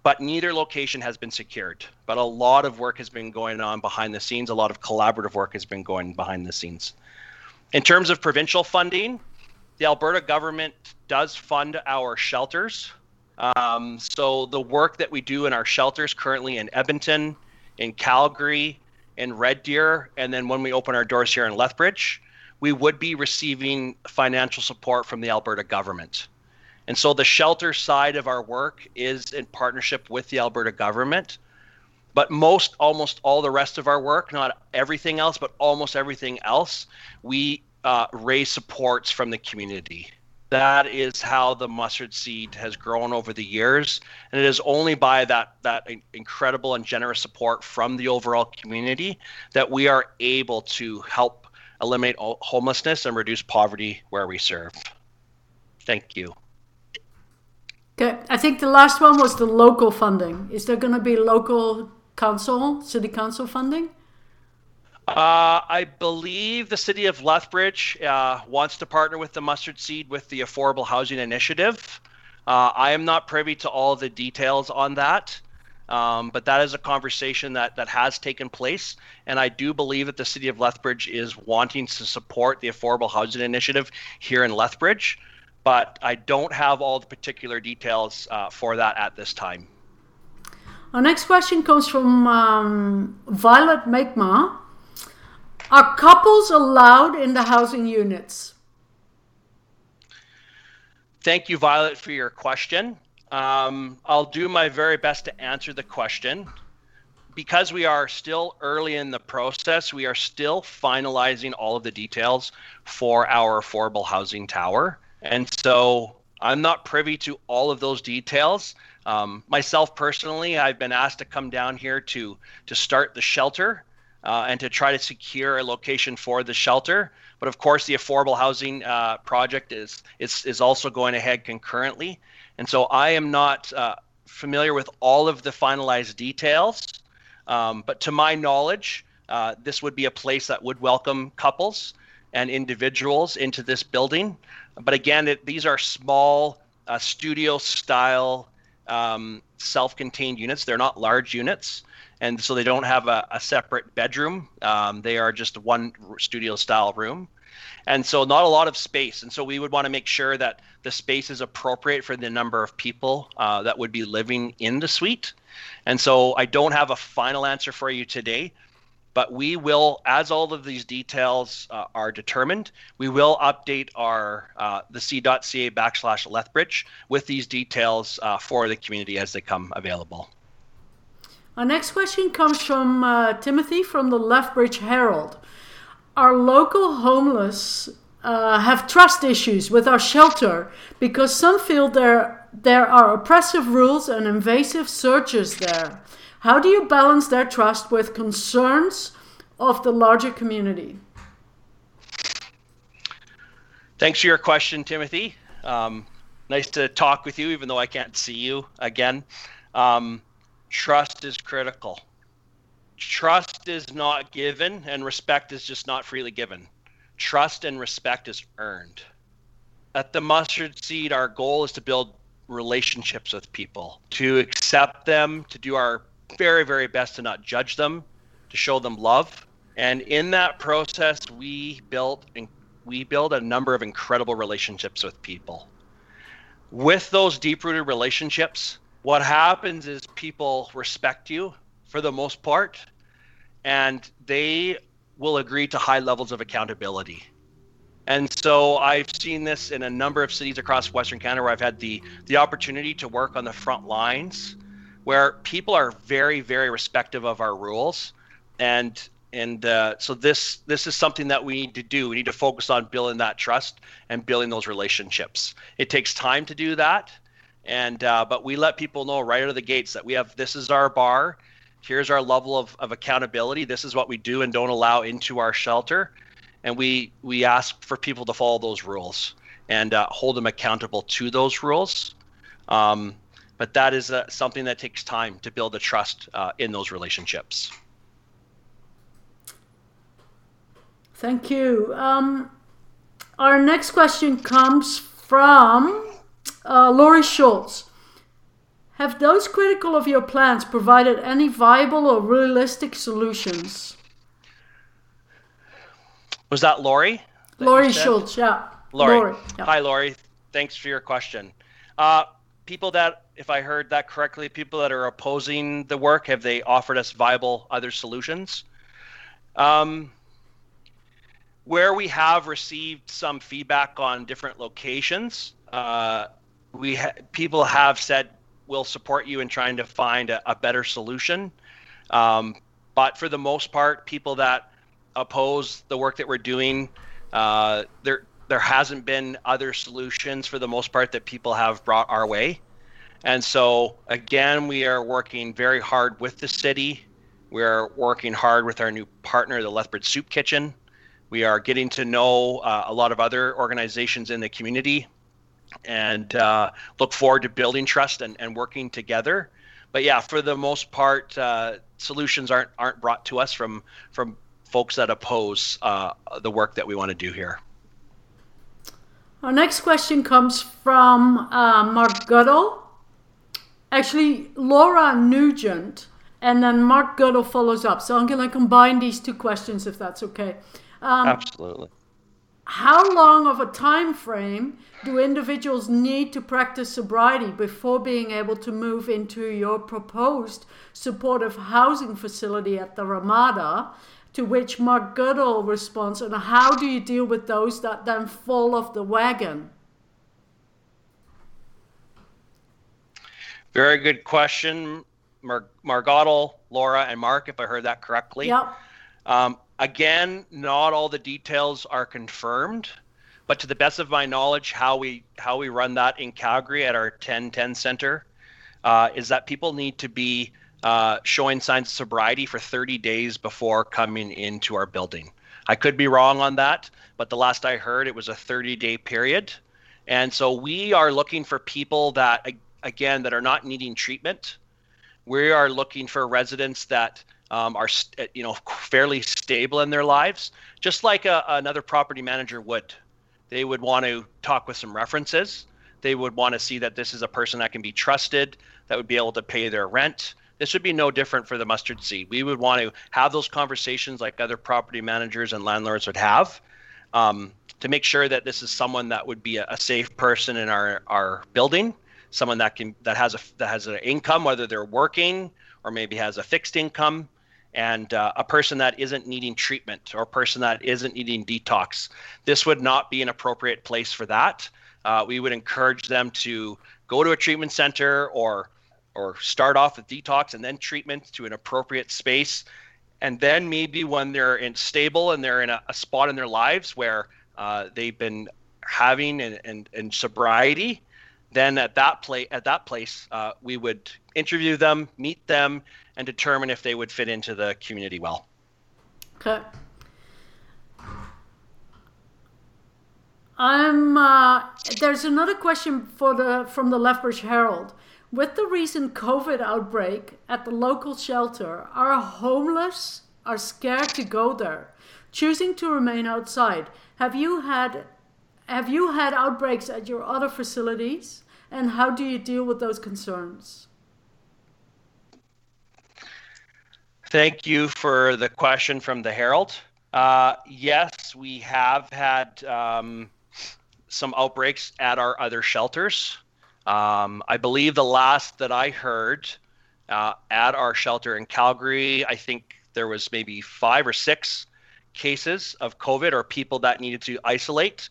But neither location has been secured. But a lot of work has been going on behind the scenes. A lot of collaborative work has been going behind the scenes. In terms of provincial funding, the Alberta government does fund our shelters. Um, so the work that we do in our shelters currently in Edmonton, in Calgary, in Red Deer, and then when we open our doors here in Lethbridge, we would be receiving financial support from the Alberta government. And so the shelter side of our work is in partnership with the Alberta government. But most, almost all the rest of our work, not everything else, but almost everything else, we uh, raise supports from the community. That is how the mustard seed has grown over the years, and it is only by that that incredible and generous support from the overall community that we are able to help eliminate homelessness and reduce poverty where we serve. Thank you. Okay, I think the last one was the local funding. Is there going to be local council, city council funding? Uh, I believe the city of Lethbridge uh, wants to partner with the Mustard Seed with the Affordable Housing Initiative. Uh, I am not privy to all the details on that, um, but that is a conversation that, that has taken place. And I do believe that the city of Lethbridge is wanting to support the Affordable Housing Initiative here in Lethbridge, but I don't have all the particular details uh, for that at this time. Our next question comes from um, Violet Makema. Are couples allowed in the housing units? Thank you, Violet, for your question. Um, I'll do my very best to answer the question. Because we are still early in the process, we are still finalizing all of the details for our affordable housing tower. And so I'm not privy to all of those details. Um, myself personally, I've been asked to come down here to to start the shelter uh, and to try to secure a location for the shelter. But of course, the affordable housing uh, project is, is is also going ahead concurrently, and so I am not uh, familiar with all of the finalized details. Um, but to my knowledge, uh, this would be a place that would welcome couples and individuals into this building. But again, it, these are small uh, studio style um, self-contained units. They're not large units, and so they don't have a, a separate bedroom. Um, they are just one studio-style room, and so not a lot of space. And so we would want to make sure that the space is appropriate for the number of people uh, that would be living in the suite. And so I don't have a final answer for you today, but we will, as all of these details uh, are determined, we will update our uh, theseed.ca backslash Lethbridge with these details uh, for the community as they come available. Our next question comes from uh, Timothy from the Lethbridge Herald. Our local homeless uh, have trust issues with our shelter because some feel there there are oppressive rules and invasive searches there. How do you balance their trust with concerns of the larger community? Thanks for your question, Timothy. Um, nice to talk with you, even though I can't see you again. Um, trust is critical. Trust is not given, and respect is just not freely given. Trust and respect is earned. At the Mustard Seed, our goal is to build relationships with people, to accept them, to do our very, very best to not judge them, to show them love. And in that process, we built and we build a number of incredible relationships with people. With those deep-rooted relationships, what happens is people respect you for the most part, and they will agree to high levels of accountability. And so I've seen this in a number of cities across Western Canada where I've had the the opportunity to work on the front lines where people are very very respective of our rules. And and uh, so this this is something that we need to do. We need to focus on building that trust and building those relationships. It takes time to do that. And uh, but we let people know right out of the gates that we have this is our bar. Here's our level of, of accountability. This is what we do and don't allow into our shelter. And we we ask for people to follow those rules and uh, hold them accountable to those rules. Um, but that is uh, something that takes time to build the trust uh, in those relationships Thank you. Um, our next question comes from uh, Laurie Schultz. Have those critical of your plans provided any viable or realistic solutions? Was that Laurie? That Laurie Schultz, yeah. Laurie. Laurie yeah. Hi, Laurie. Thanks for your question. Uh, people that, if I heard that correctly, people that are opposing the work, have they offered us viable other solutions? Um, where we have received some feedback on different locations, uh, we ha- people have said we'll support you in trying to find a, a better solution. Um, but for the most part, people that oppose the work that we're doing, uh, there there hasn't been other solutions for the most part that people have brought our way. And so again, we are working very hard with the city. We are working hard with our new partner, the Lethbridge Soup Kitchen. We are getting to know uh, a lot of other organizations in the community and uh, look forward to building trust and, and working together. But yeah, for the most part, uh, solutions aren't aren't brought to us from from folks that oppose uh, the work that we want to do here. Our next question comes from uh, Mark Goodall. Actually, Laura Nugent, and then Mark Goodall follows up. So I'm going to combine these two questions if that's okay. Um, Absolutely. How long of a time frame do individuals need to practice sobriety before being able to move into your proposed supportive housing facility at the Ramada? To which Mark Goodall responds, and how do you deal with those that then fall off the wagon? Very good question, Mar- Mark Goodall, Laura, and Mark, if I heard that correctly. Yep. Um, Again, not all the details are confirmed, but to the best of my knowledge, how we how we run that in Calgary at our 1010 center uh, is that people need to be uh, showing signs of sobriety for 30 days before coming into our building. I could be wrong on that, but the last I heard, it was a 30 day period. And so we are looking for people that, again, that are not needing treatment. We are looking for residents that um, are you know fairly stable in their lives, just like a, another property manager would. They would want to talk with some references. They would want to see that this is a person that can be trusted, that would be able to pay their rent. This would be no different for the mustard seed. We would want to have those conversations like other property managers and landlords would have um, to make sure that this is someone that would be a, a safe person in our, our building, someone that can that has a that has an income, whether they're working or maybe has a fixed income, and uh, a person that isn't needing treatment or a person that isn't needing detox. This would not be an appropriate place for that. Uh, we would encourage them to go to a treatment center or or start off with detox and then treatment to an appropriate space. And then maybe when they're in stable and they're in a, a spot in their lives where uh, they've been having and, and, and sobriety, then at that place at that place uh, we would interview them, meet them, and determine if they would fit into the community well. Okay. I'm. Uh, there's another question for the from the Lethbridge Herald. With the recent COVID outbreak at the local shelter, our homeless are scared to go there, choosing to remain outside. Have you had have you had outbreaks at your other facilities, and how do you deal with those concerns? Thank you for the question from the Herald. Uh, yes, we have had um, some outbreaks at our other shelters. Um, I believe the last that I heard uh, at our shelter in Calgary, I think there was maybe five or six cases of COVID or people that needed to isolate.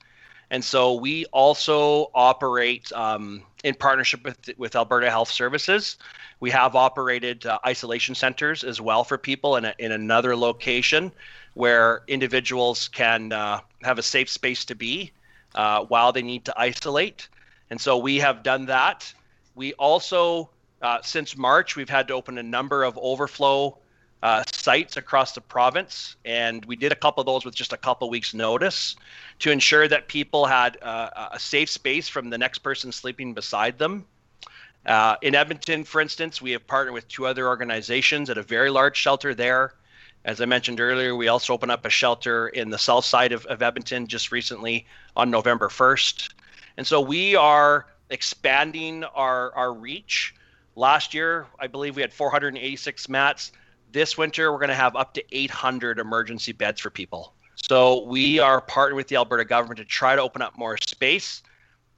And so we also operate um, in partnership with, with Alberta Health Services. We have operated uh, isolation centers as well for people in, a, in another location where individuals can uh, have a safe space to be uh, while they need to isolate. And so we have done that. We also, uh, since March, we've had to open a number of overflow uh, sites across the province, and we did a couple of those with just a couple weeks' notice to ensure that people had uh, a safe space from the next person sleeping beside them. Uh, in Edmonton, for instance, we have partnered with two other organizations at a very large shelter there. As I mentioned earlier, we also opened up a shelter in the south side of, of Edmonton just recently on November 1st. And so we are expanding our, our reach. Last year, I believe we had 486 mats. This winter, we're going to have up to 800 emergency beds for people. So we are partnering with the Alberta government to try to open up more space.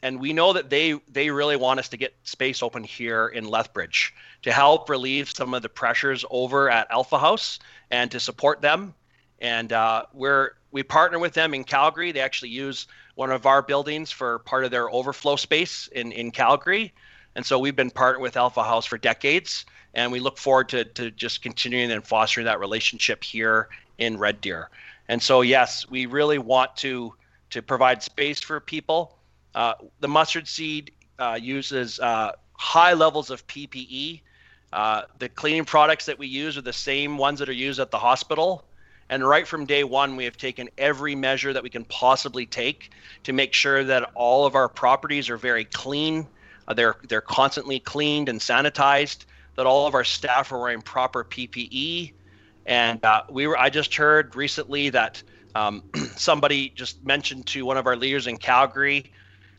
And we know that they they really want us to get space open here in Lethbridge to help relieve some of the pressures over at Alpha House and to support them. And uh, we're we partner with them in Calgary. They actually use one of our buildings for part of their overflow space in, in Calgary. And so we've been partnered with Alpha House for decades, and we look forward to, to just continuing and fostering that relationship here in Red Deer. And so, yes, we really want to to provide space for people. Uh, the mustard seed uh, uses uh, high levels of PPE. Uh, the cleaning products that we use are the same ones that are used at the hospital. And right from day one, we have taken every measure that we can possibly take to make sure that all of our properties are very clean. Uh, they're they're constantly cleaned and sanitized. That all of our staff are wearing proper PPE. And uh, we were I just heard recently that um, <clears throat> somebody just mentioned to one of our leaders in Calgary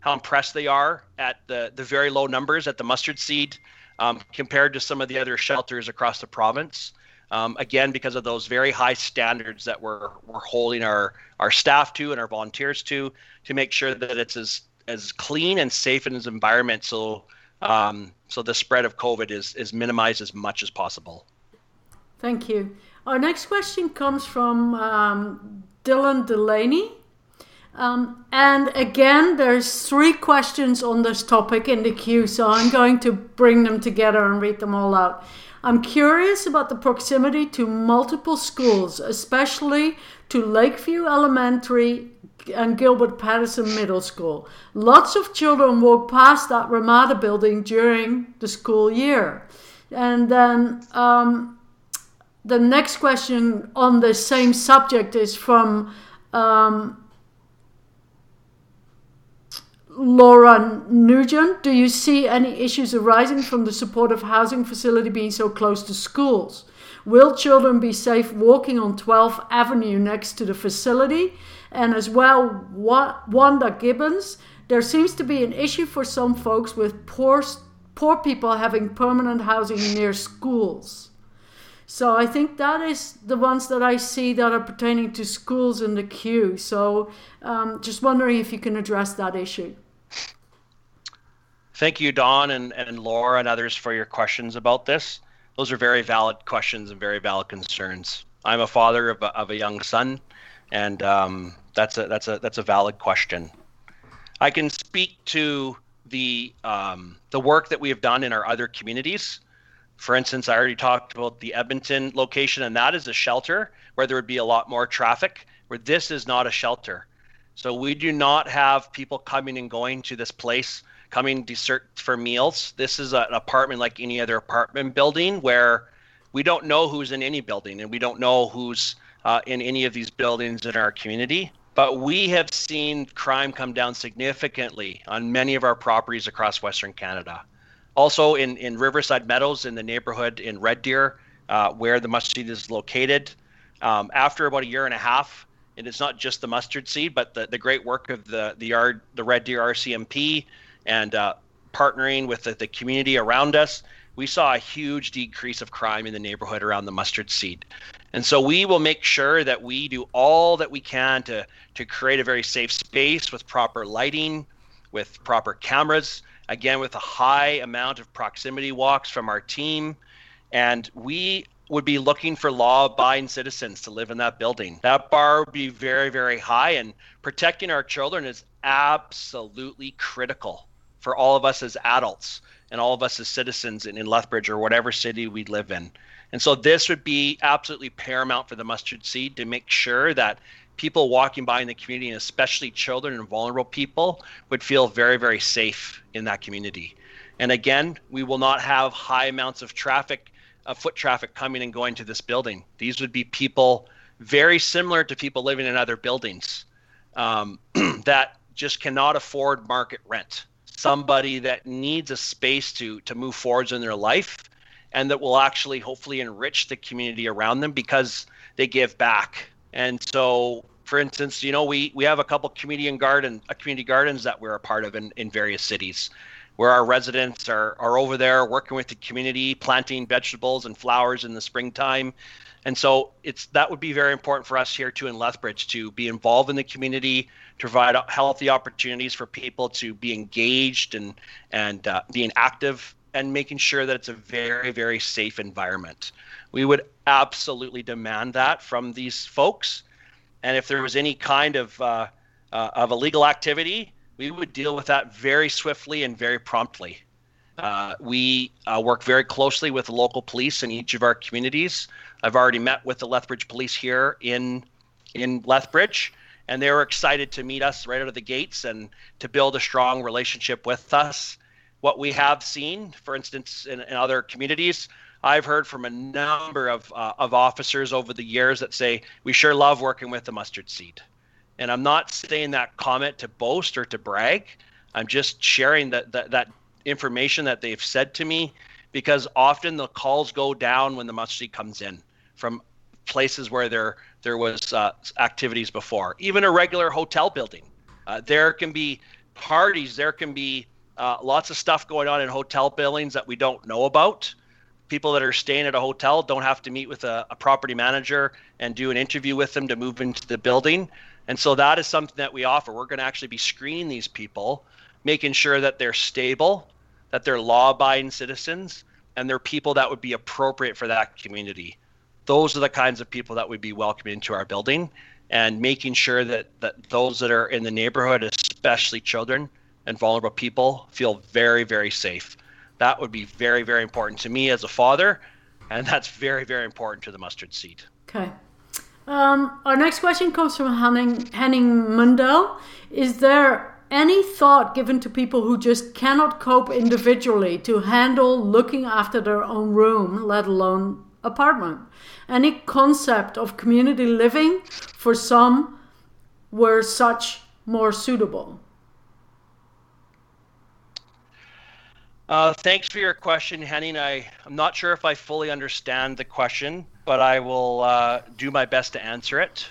how impressed they are at the the very low numbers at the mustard seed um, compared to some of the other shelters across the province. Um, again, because of those very high standards that we're, we're holding our, our staff to and our volunteers to, to make sure that it's as, as clean and safe in its environment so, um, so the spread of COVID is, is minimized as much as possible. Thank you. Our next question comes from um, Dylan Delaney. Um, and again, there's three questions on this topic in the queue, so I'm going to bring them together and read them all out. I'm curious about the proximity to multiple schools, especially to Lakeview Elementary and Gilbert Paterson Middle School. Lots of children walk past that Ramada building during the school year. And then um, the next question on the same subject is from um, Laura Nugent, do you see any issues arising from the supportive housing facility being so close to schools? Will children be safe walking on 12th Avenue next to the facility? And as well, Wanda Gibbons, there seems to be an issue for some folks with poor, poor people having permanent housing near schools. So I think that is the ones that I see that are pertaining to schools in the queue. So um, just wondering if you can address that issue. Thank you, Don and, and Laura and others for your questions about this. Those are very valid questions and very valid concerns. I'm a father of a, of a young son, and um, that's a that's a that's a valid question. I can speak to the um, the work that we have done in our other communities. For instance, I already talked about the Edmonton location, and that is a shelter where there would be a lot more traffic. Where this is not a shelter, so we do not have people coming and going to this place coming to search for meals. This is an apartment like any other apartment building where we don't know who's in any building and we don't know who's uh, in any of these buildings in our community. But we have seen crime come down significantly on many of our properties across Western Canada. Also in, in Riverside Meadows in the neighborhood in Red Deer, uh, where the mustard seed is located. Um, after about a year and a half, and it's not just the mustard seed, but the, the great work of the the, the Red Deer RCMP, and uh, partnering with the, the, community around us, we saw a huge decrease of crime in the neighborhood around the mustard seed. And so we will make sure that we do all that we can to, to create a very safe space with proper lighting, with proper cameras, again, with a high amount of proximity walks from our team. And we would be looking for law abiding citizens to live in that building. That bar would be very, very high, and protecting our children is absolutely critical for all of us as adults and all of us as citizens in, in Lethbridge or whatever city we live in. And so this would be absolutely paramount for the mustard seed to make sure that people walking by in the community, and especially children and vulnerable people, would feel very, very safe in that community. And again, we will not have high amounts of traffic, uh, foot traffic coming and going to this building. These would be people very similar to people living in other buildings um, <clears throat> that just cannot afford market rent. Somebody that needs a space to to move forwards in their life and that will actually hopefully enrich the community around them because they give back. And so, for instance, you know, we we have a couple community garden, uh, community gardens that we're a part of in, in various cities, where our residents are are over there working with the community, planting vegetables and flowers in the springtime. And so it's that would be very important for us here too in Lethbridge to be involved in the community, to provide healthy opportunities for people to be engaged and and uh, being active and making sure that it's a very, very safe environment. We would absolutely demand that from these folks. And if there was any kind of uh, uh, of illegal activity, we would deal with that very swiftly and very promptly. Uh, we uh, work very closely with the local police in each of our communities. I've already met with the Lethbridge Police here in in Lethbridge, and they were excited to meet us right out of the gates and to build a strong relationship with us what we have seen, for instance, in, in other communities, I've heard from a number of, uh, of officers over the years that say, we sure love working with the mustard seed. And I'm not saying that comment to boast or to brag. I'm just sharing that, that, that information that they've said to me because often the calls go down when the mustard seed comes in from places where there, there was uh, activities before. Even a regular hotel building. Uh, there can be parties, there can be uh, lots of stuff going on in hotel buildings that we don't know about. People that are staying at a hotel don't have to meet with a, a property manager and do an interview with them to move into the building. And so that is something that we offer. We're going to actually be screening these people, making sure that they're stable, that they're law abiding citizens, and they're people that would be appropriate for that community. Those are the kinds of people that would be welcomed into our building and making sure that, that those that are in the neighborhood, especially children, and vulnerable people feel very, very safe. That would be very, very important to me as a father, and that's very, very important to the mustard seed. Okay. Um, our next question comes from Henning, Henning Mundell. Is there any thought given to people who just cannot cope individually to handle looking after their own room, let alone apartment? Any concept of community living for some were such more suitable? Uh, thanks for your question, Henning. I, I'm not sure if I fully understand the question, but I will uh, do my best to answer it.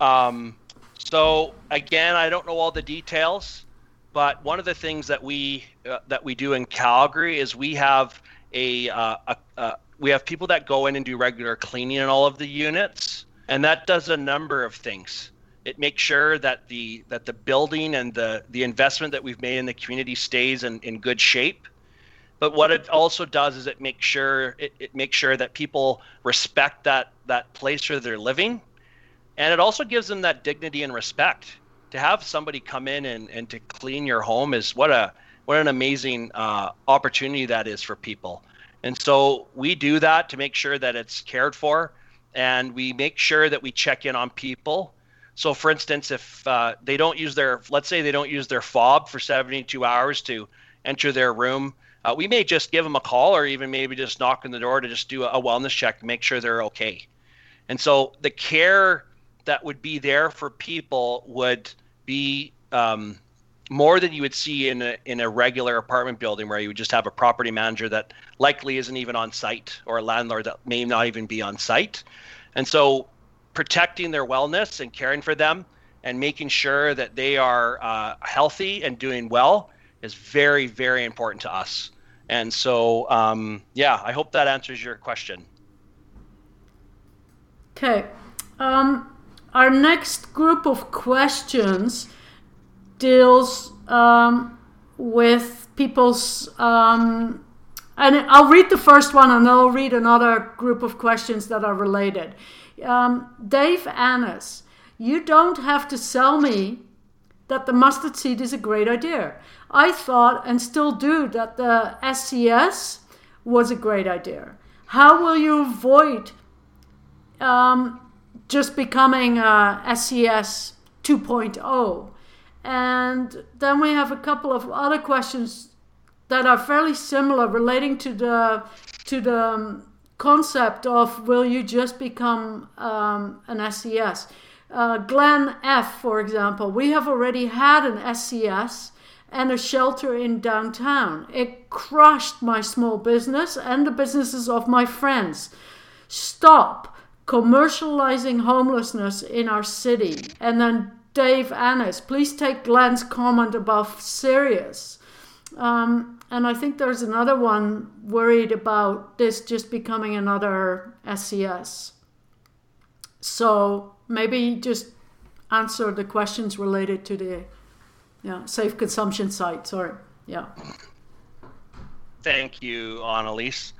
Um, so again, I don't know all the details, but one of the things that we uh, that we do in Calgary is we have a, uh, a, we have people that go in and do regular cleaning in all of the units, and that does a number of things. It makes sure that the that the building and the the investment that we've made in the community stays in, in good shape. But what it also does is it makes sure it, it makes sure that people respect that that place where they're living. And it also gives them that dignity and respect. To have somebody come in and, and to clean your home is what a what an amazing uh, opportunity that is for people. And so we do that to make sure that it's cared for, and we make sure that we check in on people so, for instance, if uh, they don't use their, let's say they don't use their fob for 72 hours to enter their room, uh, we may just give them a call or even maybe just knock on the door to just do a, wellness check to make sure they're okay. And so the care that would be there for people would be um, more than you would see in a, in a regular apartment building where you would just have a property manager that likely isn't even on site or a landlord that may not even be on site. And so protecting their wellness and caring for them and making sure that they are uh, healthy and doing well is very, very important to us. And so, um, yeah, I hope that answers your question. Okay. Um, our next group of questions deals um, with people's. Um, and I'll read the first one and I'll read another group of questions that are related. Um, Dave Annis, you don't have to sell me that the mustard seed is a great idea. I thought and still do that the SCS was a great idea. How will you avoid um, just becoming uh, SCS 2.0? And then we have a couple of other questions that are fairly similar relating to the to the um, concept of will you just become um, an SCS. Uh, Glenn F, for example, we have already had an SCS and a shelter in downtown. It crushed my small business and the businesses of my friends. Stop commercializing homelessness in our city. And then Dave Annis, please take Glenn's comment above serious. Um, and I think there's another one worried about this just becoming another SCS. So maybe just answer the questions related to the yeah, safe consumption site. Sorry. Yeah. Thank you, Annalise.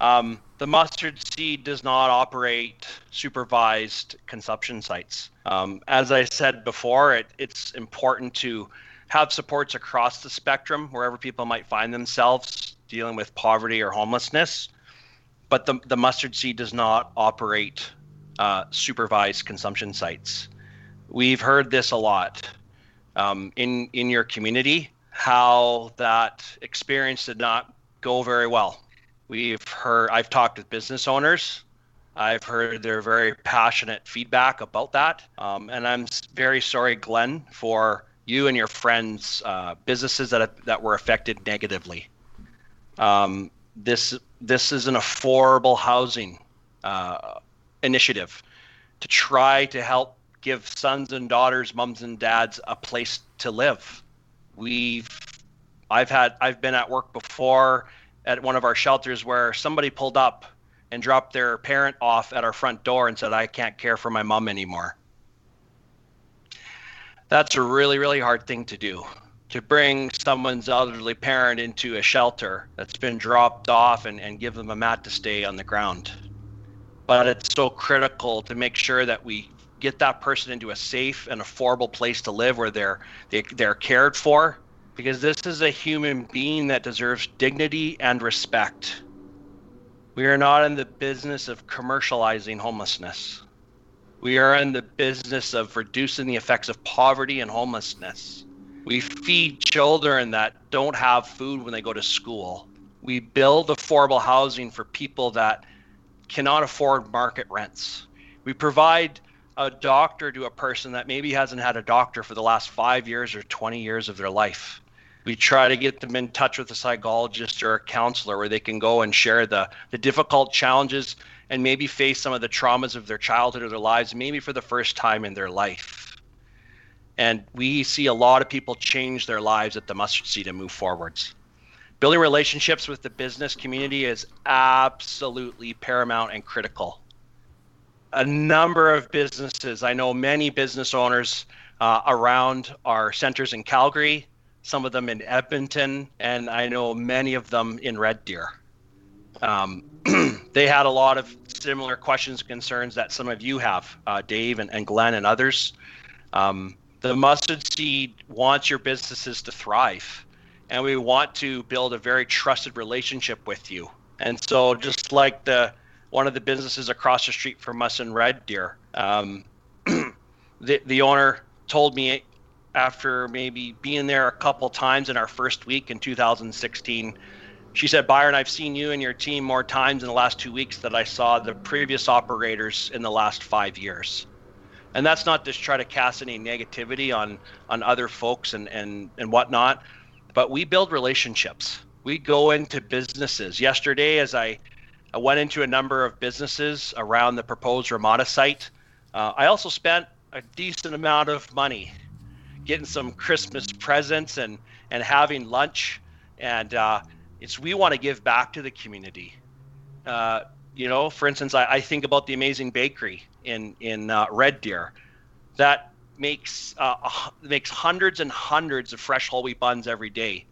Um, the mustard seed does not operate supervised consumption sites. Um, as I said before, it, it's important to have supports across the spectrum wherever people might find themselves dealing with poverty or homelessness. But the, the mustard seed does not operate uh, supervised consumption sites. We've heard this a lot um, in in your community how that experience did not go very well. We've heard I've talked with business owners. I've heard their very passionate feedback about that, um, and I'm very sorry, Glenn, for you and your friends' uh, businesses that have, that were affected negatively. Um, this this is an affordable housing uh, initiative to try to help give sons and daughters, mums and dads a place to live. We've I've had I've been at work before at one of our shelters where somebody pulled up and dropped their parent off at our front door and said I can't care for my mom anymore. That's a really really hard thing to do. To bring someone's elderly parent into a shelter that's been dropped off and, and give them a mat to stay on the ground. But it's so critical to make sure that we get that person into a safe and affordable place to live where they're they, they're cared for because this is a human being that deserves dignity and respect. We are not in the business of commercializing homelessness. We are in the business of reducing the effects of poverty and homelessness. We feed children that don't have food when they go to school. We build affordable housing for people that cannot afford market rents. We provide a doctor to a person that maybe hasn't had a doctor for the last five years or 20 years of their life. We try to get them in touch with a psychologist or a counselor where they can go and share the, the difficult challenges and maybe face some of the traumas of their childhood or their lives, maybe for the first time in their life. And we see a lot of people change their lives at the mustard seed and move forwards. Building relationships with the business community is absolutely paramount and critical a number of businesses. I know many business owners uh, around our centers in Calgary, some of them in Edmonton, and I know many of them in Red Deer. Um, <clears throat> they had a lot of similar questions and concerns that some of you have, uh, Dave and, and Glenn and others. Um, the mustard seed wants your businesses to thrive, and we want to build a very trusted relationship with you. And so, just like the one of the businesses across the street from us in Red Deer. Um, <clears throat> the the owner told me after maybe being there a couple times in our first week in 2016. She said, Byron, I've seen you and your team more times in the last two weeks than I saw the previous operators in the last five years. And that's not to try to cast any negativity on on other folks and and and whatnot, but we build relationships. We go into businesses. Yesterday, as I I went into a number of businesses around the proposed Ramada site. Uh, I also spent a decent amount of money getting some Christmas presents and and having lunch. And uh, It's we want to give back to the community. Uh, you know, for instance, I, I, think about the amazing bakery in in uh, Red Deer that makes uh, makes hundreds and hundreds of fresh whole wheat buns every day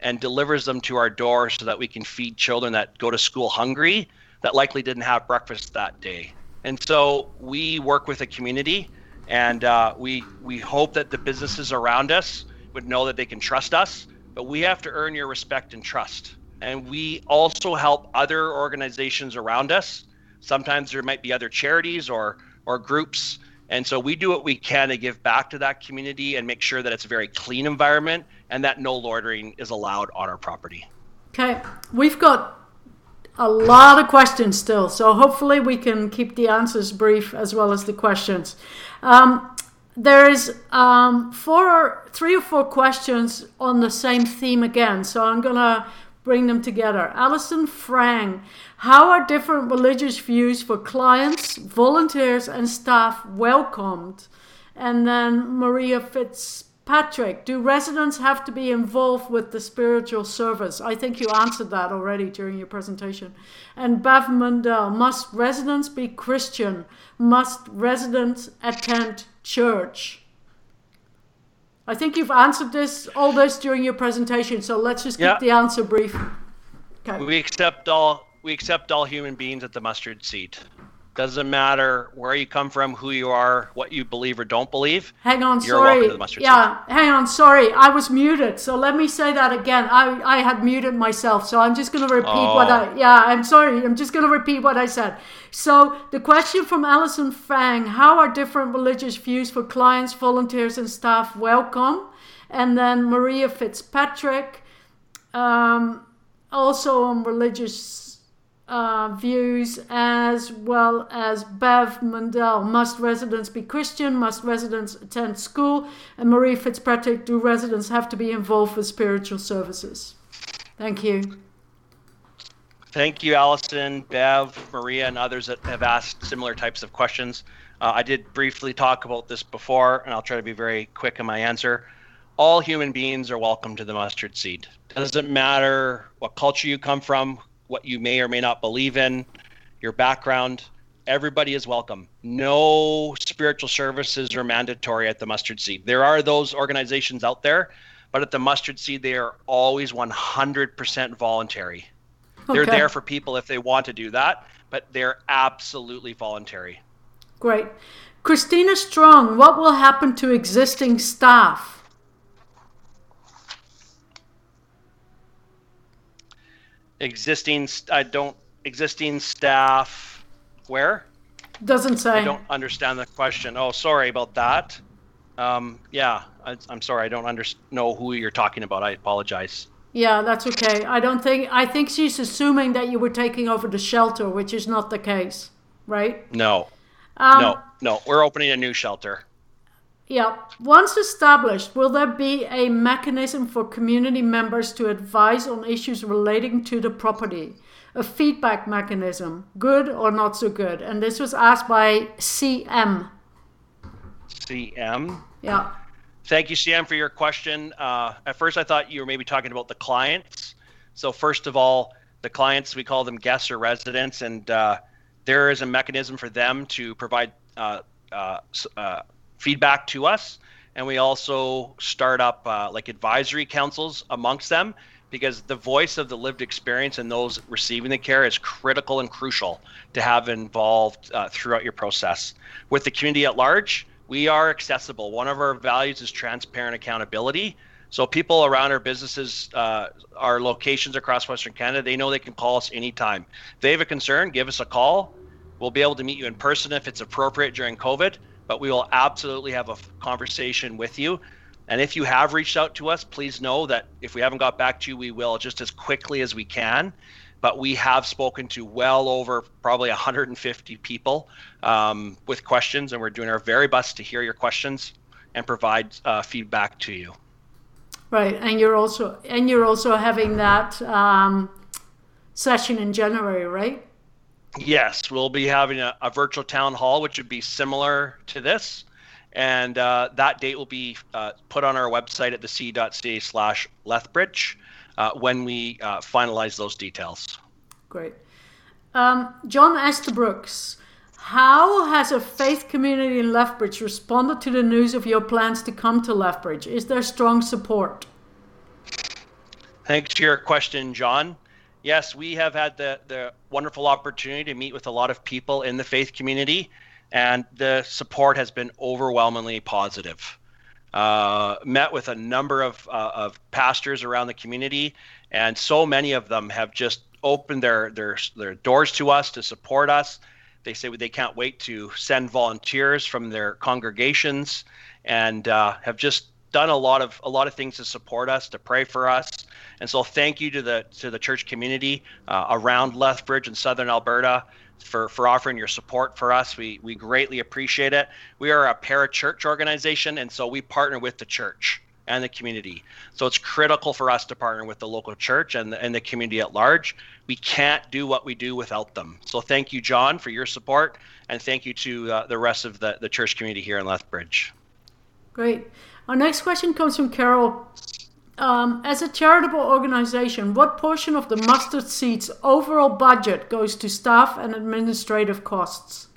and delivers them to our door so that we can feed children that go to school hungry that likely didn't have breakfast that day. And so we work with a community, and uh, we we hope that the businesses around us would know that they can trust us. But we have to earn your respect and trust. And we also help other organizations around us. Sometimes there might be other charities or or groups and so we do what we can to give back to that community and make sure that it's a very clean environment and that no loitering is allowed on our property. Okay, we've got a lot of questions still, so hopefully we can keep the answers brief as well as the questions. Um, there's um, four three or four questions on the same theme again, so I'm gonna bring them together. Alison Frang, how are different religious views for clients, volunteers, and staff welcomed? And then Maria Fitzpatrick, do residents have to be involved with the spiritual service? I think you answered that already during your presentation. And Bev Mundell, must residents be Christian? Must residents attend church? I think you've answered this all this during your presentation, so let's just keep the answer brief. Okay. We accept all we accept all human beings at the mustard seed. Doesn't matter where you come from, who you are, what you believe or don't believe. Hang on, sorry. yeah, seed. hang on, sorry. I was muted, so let me say that again. I, I had muted myself, so I'm just going to repeat oh. what I. Oh. Yeah, I'm sorry. I'm just going to repeat what I said. So the question from Alison Fang: How are different religious views for clients, volunteers, and staff welcome? And then Maria Fitzpatrick, um, also on religious uh, views as well as Bev Mundell. Must residents be Christian? Must residents attend school? And Marie Fitzpatrick, do residents have to be involved with spiritual services? Thank you. Thank you, Allison, Bev, Maria, and others that have asked similar types of questions. Uh, I did briefly talk about this before, and I'll try to be very quick in my answer. All human beings are welcome to the mustard seed. Doesn't matter what culture you come from, what you may or may not believe in, your background. Everybody is welcome. No spiritual services are mandatory at the Mustard Seed. There are those organizations out there, but at the Mustard Seed, they are always 100% voluntary. Okay. They're there for people if they want to do that, but they're absolutely voluntary. Great. Christina Strong, what will happen to existing staff? Existing i don't existing staff where? Doesn't say. I don't understand the question. Oh sorry about that. Um, yeah I, am sorry i don't under, know who you're talking about. I apologize. Yeah that's okay. I don't think i think she's assuming that you were taking over the shelter which is not the case right? No. Um, no no we're opening a new shelter yeah. Once established, will there be a mechanism for community members to advise on issues relating to the property? A feedback mechanism, good or not so good? And this was asked by CM. CM? Yeah. Thank you, CM, for your question. Uh, at first, I thought you were maybe talking about the clients. So, first of all, the clients, we call them guests or residents, and uh, there is a mechanism for them to provide uh, uh, uh feedback to us. And we also start up uh, like advisory councils amongst them because the voice of the lived experience and those receiving the care is critical and crucial to have involved uh, throughout your process. With the community at large, we are accessible. One of our values is transparent accountability. So people around our businesses, uh, our locations across Western Canada, they know they can call us anytime. If they have a concern, give us a call. We'll be able to meet you in person if it's appropriate during COVID but we will absolutely have a conversation with you. And if you have reached out to us, please know that if we haven't got back to you, we will just as quickly as we can. But we have spoken to well over probably 150 people um, with questions, and we're doing our very best to hear your questions and provide uh, feedback to you. Right, and you're also and you're also having that um, session in January, right? Yes, we'll be having a, a, virtual town hall, which would be similar to this. And uh, that date will be uh, put on our website at theseed.ca slash Lethbridge. uh, when we uh, finalize those details. Great. Um, John Esterbrooks, how has a faith community in Lethbridge responded to the news of your plans to come to Lethbridge? Is there strong support? Thanks for your question, John. Yes, we have had the, the wonderful opportunity to meet with a lot of people in the faith community, and the support has been overwhelmingly positive. Uh, met with a number of, uh, of pastors around the community, and so many of them have just opened their, their, their doors to us to support us. They say they can't wait to send volunteers from their congregations and uh, have just done a lot of a lot of things to support us, to pray for us. And so, thank you to the to the church community uh, around Lethbridge and Southern Alberta for, for offering your support for us. We, we greatly appreciate it. We are a parachurch organization, and so we partner with the church and the community. So it's critical for us to partner with the local church and the, and the community at large. We can't do what we do without them. So thank you, John, for your support, and thank you to uh, the rest of the, the church community here in Lethbridge. Great. Our next question comes from Carol um, as a charitable organization, what portion of the mustard seed's overall budget goes to staff and administrative costs?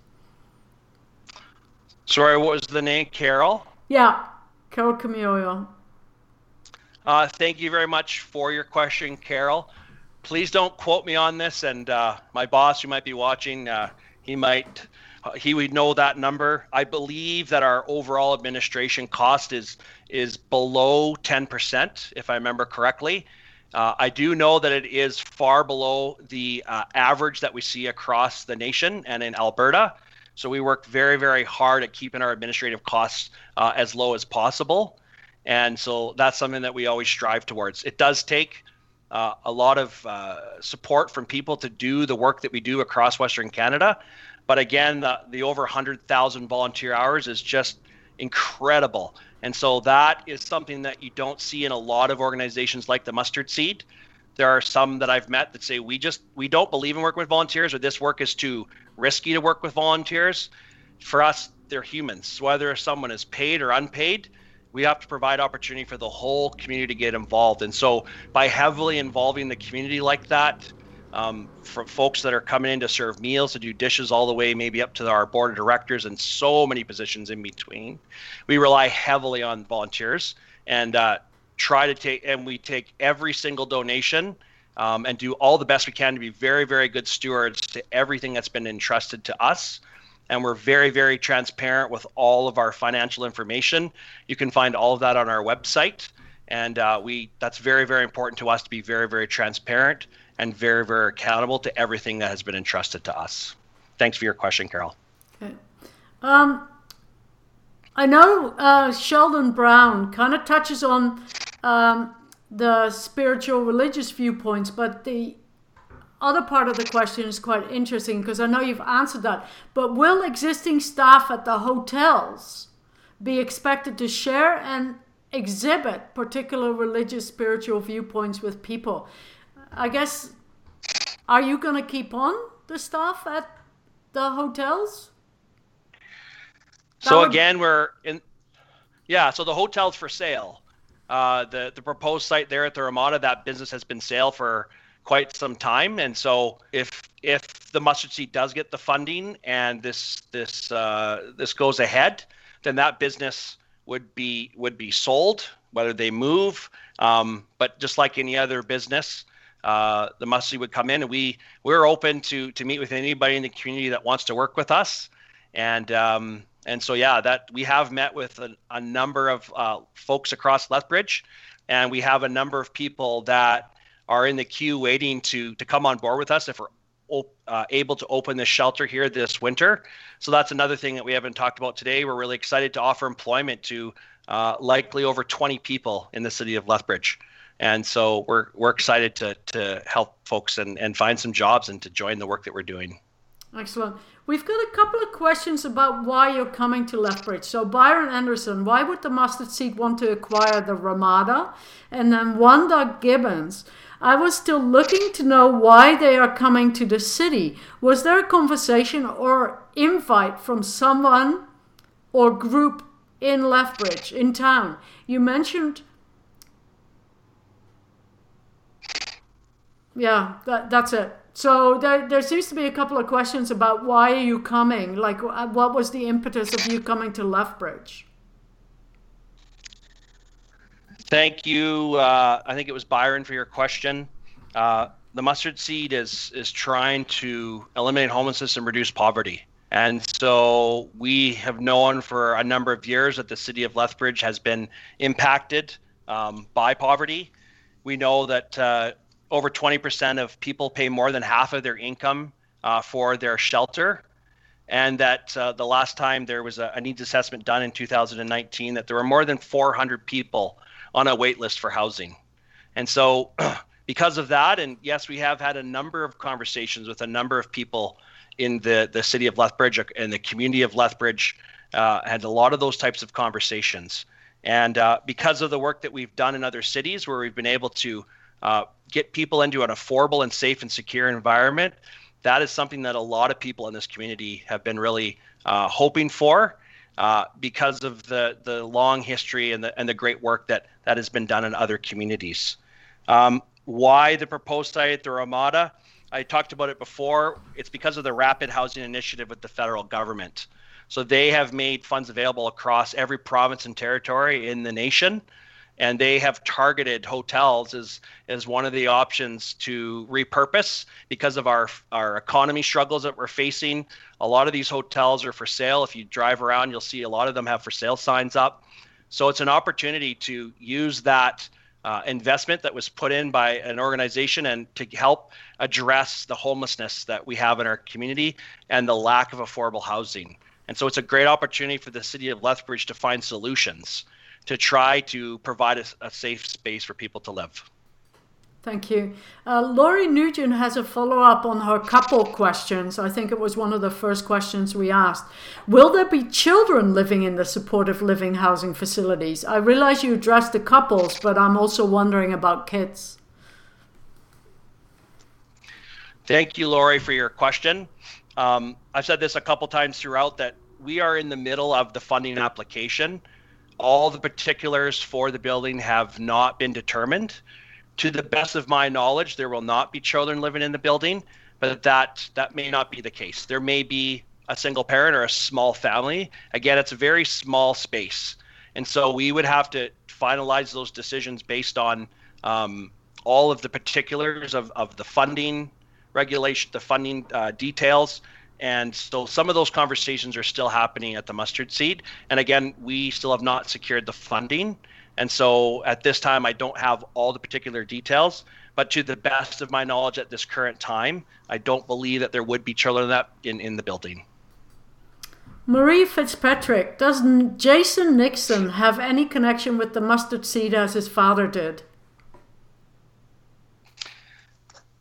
Sorry, what was the name? Carol? Yeah, Carol Camillo. Uh, thank you very much for your question, Carol. Please don't quote me on this, and uh, my boss, who might be watching, uh, he might he would know that number. I believe that our overall administration cost is is below 10%, if I remember correctly. Uh, I do know that it is far below the uh, average that we see across the nation and in Alberta. So we work very, very hard at keeping our administrative costs uh, as low as possible. And so that's something that we always strive towards. It does take uh, a lot of uh, support from people to do the work that we do across Western Canada. But again, the, the over 100,000 volunteer hours is just incredible. And so that is something that you don't see in a lot of organizations like the Mustard Seed. There are some that I've met that say we just we don't believe in working with volunteers or this work is too risky to work with volunteers. For us, they're humans. Whether someone is paid or unpaid, we have to provide opportunity for the whole community to get involved. And so by heavily involving the community like that, um, from folks that are coming in to serve meals, to do dishes, all the way maybe up to our board of directors and so many positions in between. We rely heavily on volunteers and uh, try to take, and we take every single donation um, and do all the best we can to be very, very good stewards to everything that's been entrusted to us. And we're very, very transparent with all of our financial information. You can find all of that on our website. And uh, we that's very, very important to us to be very, very transparent and very, very accountable to everything that has been entrusted to us. Thanks for your question, Carol. Okay. Um, I know uh, Sheldon Brown kind of touches on um, the spiritual religious viewpoints, but the other part of the question is quite interesting because I know you've answered that. But will existing staff at the hotels be expected to share and exhibit particular religious spiritual viewpoints with people? I guess, are you going to keep on the staff at the hotels? so would... again, we're in. Yeah, so the hotel's for sale. Uh, the the proposed site there at the Ramada, that business has been sale for quite some time, and so if if the mustard seed does get the funding and this this uh, this goes ahead, then that business would be would be sold, whether they move. Um, but just like any other business, uh, the Musty would come in, and we we're open to to meet with anybody in the community that wants to work with us, and um, and so yeah, that we have met with a, a number of uh, folks across Lethbridge, and we have a number of people that are in the queue waiting to to come on board with us if we're uh, able to open this shelter here this winter. So that's another thing that we haven't talked about today. We're really excited to offer employment to uh, likely over 20 people in the city of Lethbridge and so we're we're excited to to help folks and and find some jobs and to join the work that we're doing. Excellent. We've got a couple of questions about why you're coming to Lethbridge. So Byron Anderson, why would the mustard seed want to acquire the Ramada? And then Wanda Gibbons. I was still looking to know why they are coming to the city. Was there a conversation or invite from someone or group in Lethbridge, in town? You mentioned Yeah, that, that's it. So there, there seems to be a couple of questions about why are you coming? Like, what was the impetus of you coming to Lethbridge? Thank you. Uh, I think it was Byron for your question. Uh, the mustard seed is is trying to eliminate homelessness and reduce poverty. And so we have known for a number of years that the city of Lethbridge has been impacted um, by poverty. We know that uh, over 20% of people pay more than half of their income uh, for their shelter. And that uh, the last time there was a, a, needs assessment done in 2019, that there were more than 400 people on a wait list for housing. And so, <clears throat> because of that, and yes, we have had a number of conversations with a number of people in the, the city of Lethbridge and the community of Lethbridge uh, had a lot of those types of conversations. And uh, because of the work that we've done in other cities where we've been able to uh, get people into an affordable and safe and secure environment, that is something that a lot of people in this community have been really uh, hoping for. Uh, because of the, the long history and the, and the great work that, that has been done in other communities. Um, why the proposed site at the Ramada? I talked about it before. It's because of the Rapid Housing Initiative with the federal government. So they have made funds available across every province and territory in the nation. And they have targeted hotels as, as one of the options to repurpose because of our, our economy struggles that we're facing. A lot of these hotels are for sale. If you drive around, you'll see a lot of them have for sale signs up. So it's an opportunity to use that uh, investment that was put in by an organization and to help address the homelessness that we have in our community and the lack of affordable housing. And so it's a great opportunity for the city of Lethbridge to find solutions to try to provide a, a safe space for people to live. Thank you. Uh, Laurie Nugent has a follow up on her couple questions. I think it was one of the first questions we asked. Will there be children living in the supportive living housing facilities? I realize you addressed the couples, but I'm also wondering about kids. Thank you, Laurie, for your question. Um, I've said this a couple times throughout that we are in the middle of the funding application. All the particulars for the building have not been determined to the best of my knowledge, there will not be children living in the building, but that that may not be the case. There may be a single parent or a small family. Again, it's a very small space, and so we would have to finalize those decisions based on um, all of the particulars of, of the funding regulation, the funding uh, details. And so some of those conversations are still happening at the mustard seed. And again, we still have not secured the funding. And so at this time, I don't have all the particular details, but to the best of my knowledge at this current time, I don't believe that there would be children that in, in the building. Marie Fitzpatrick, does Jason Nixon have any connection with the mustard seed as his father did?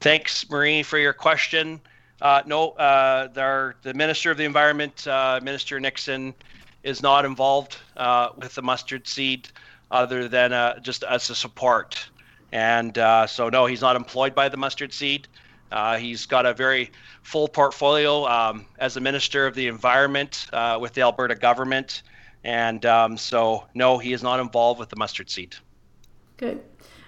Thanks, Marie, for your question. Uh, no, uh, the, the Minister of the Environment, uh, Minister Nixon, is not involved uh, with the mustard seed other than uh, just as a support. And uh, so, no, he's not employed by the mustard seed. He's got a very full portfolio um, as a minister of the environment with the Alberta government. And um, so, no, he is not involved with the mustard seed. Okay.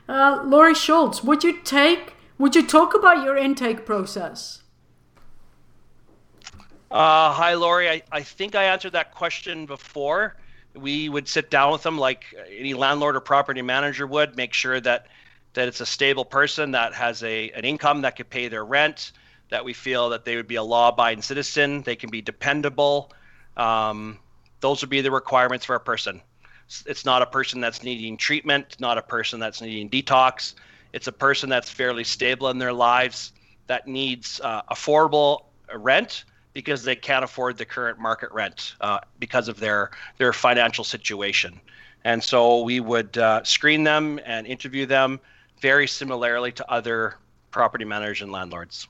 Laurie Schultz, would you take, would you talk about your intake process? Uh, hi, Laurie. I, I think I answered that question before we would sit down with them like any landlord or property manager would, make sure that that it's a stable person that has a an income that could pay their rent, that we feel that they would be a law-abiding citizen, they can be dependable. Um, those would be the requirements for a person. It's not a person that's needing treatment, not a person that's needing detox. It's a person that's fairly stable in their lives that needs uh, affordable rent because they can't afford the current market rent uh, because of their their financial situation. And so we would uh, screen them and interview them very similarly to other property managers and landlords.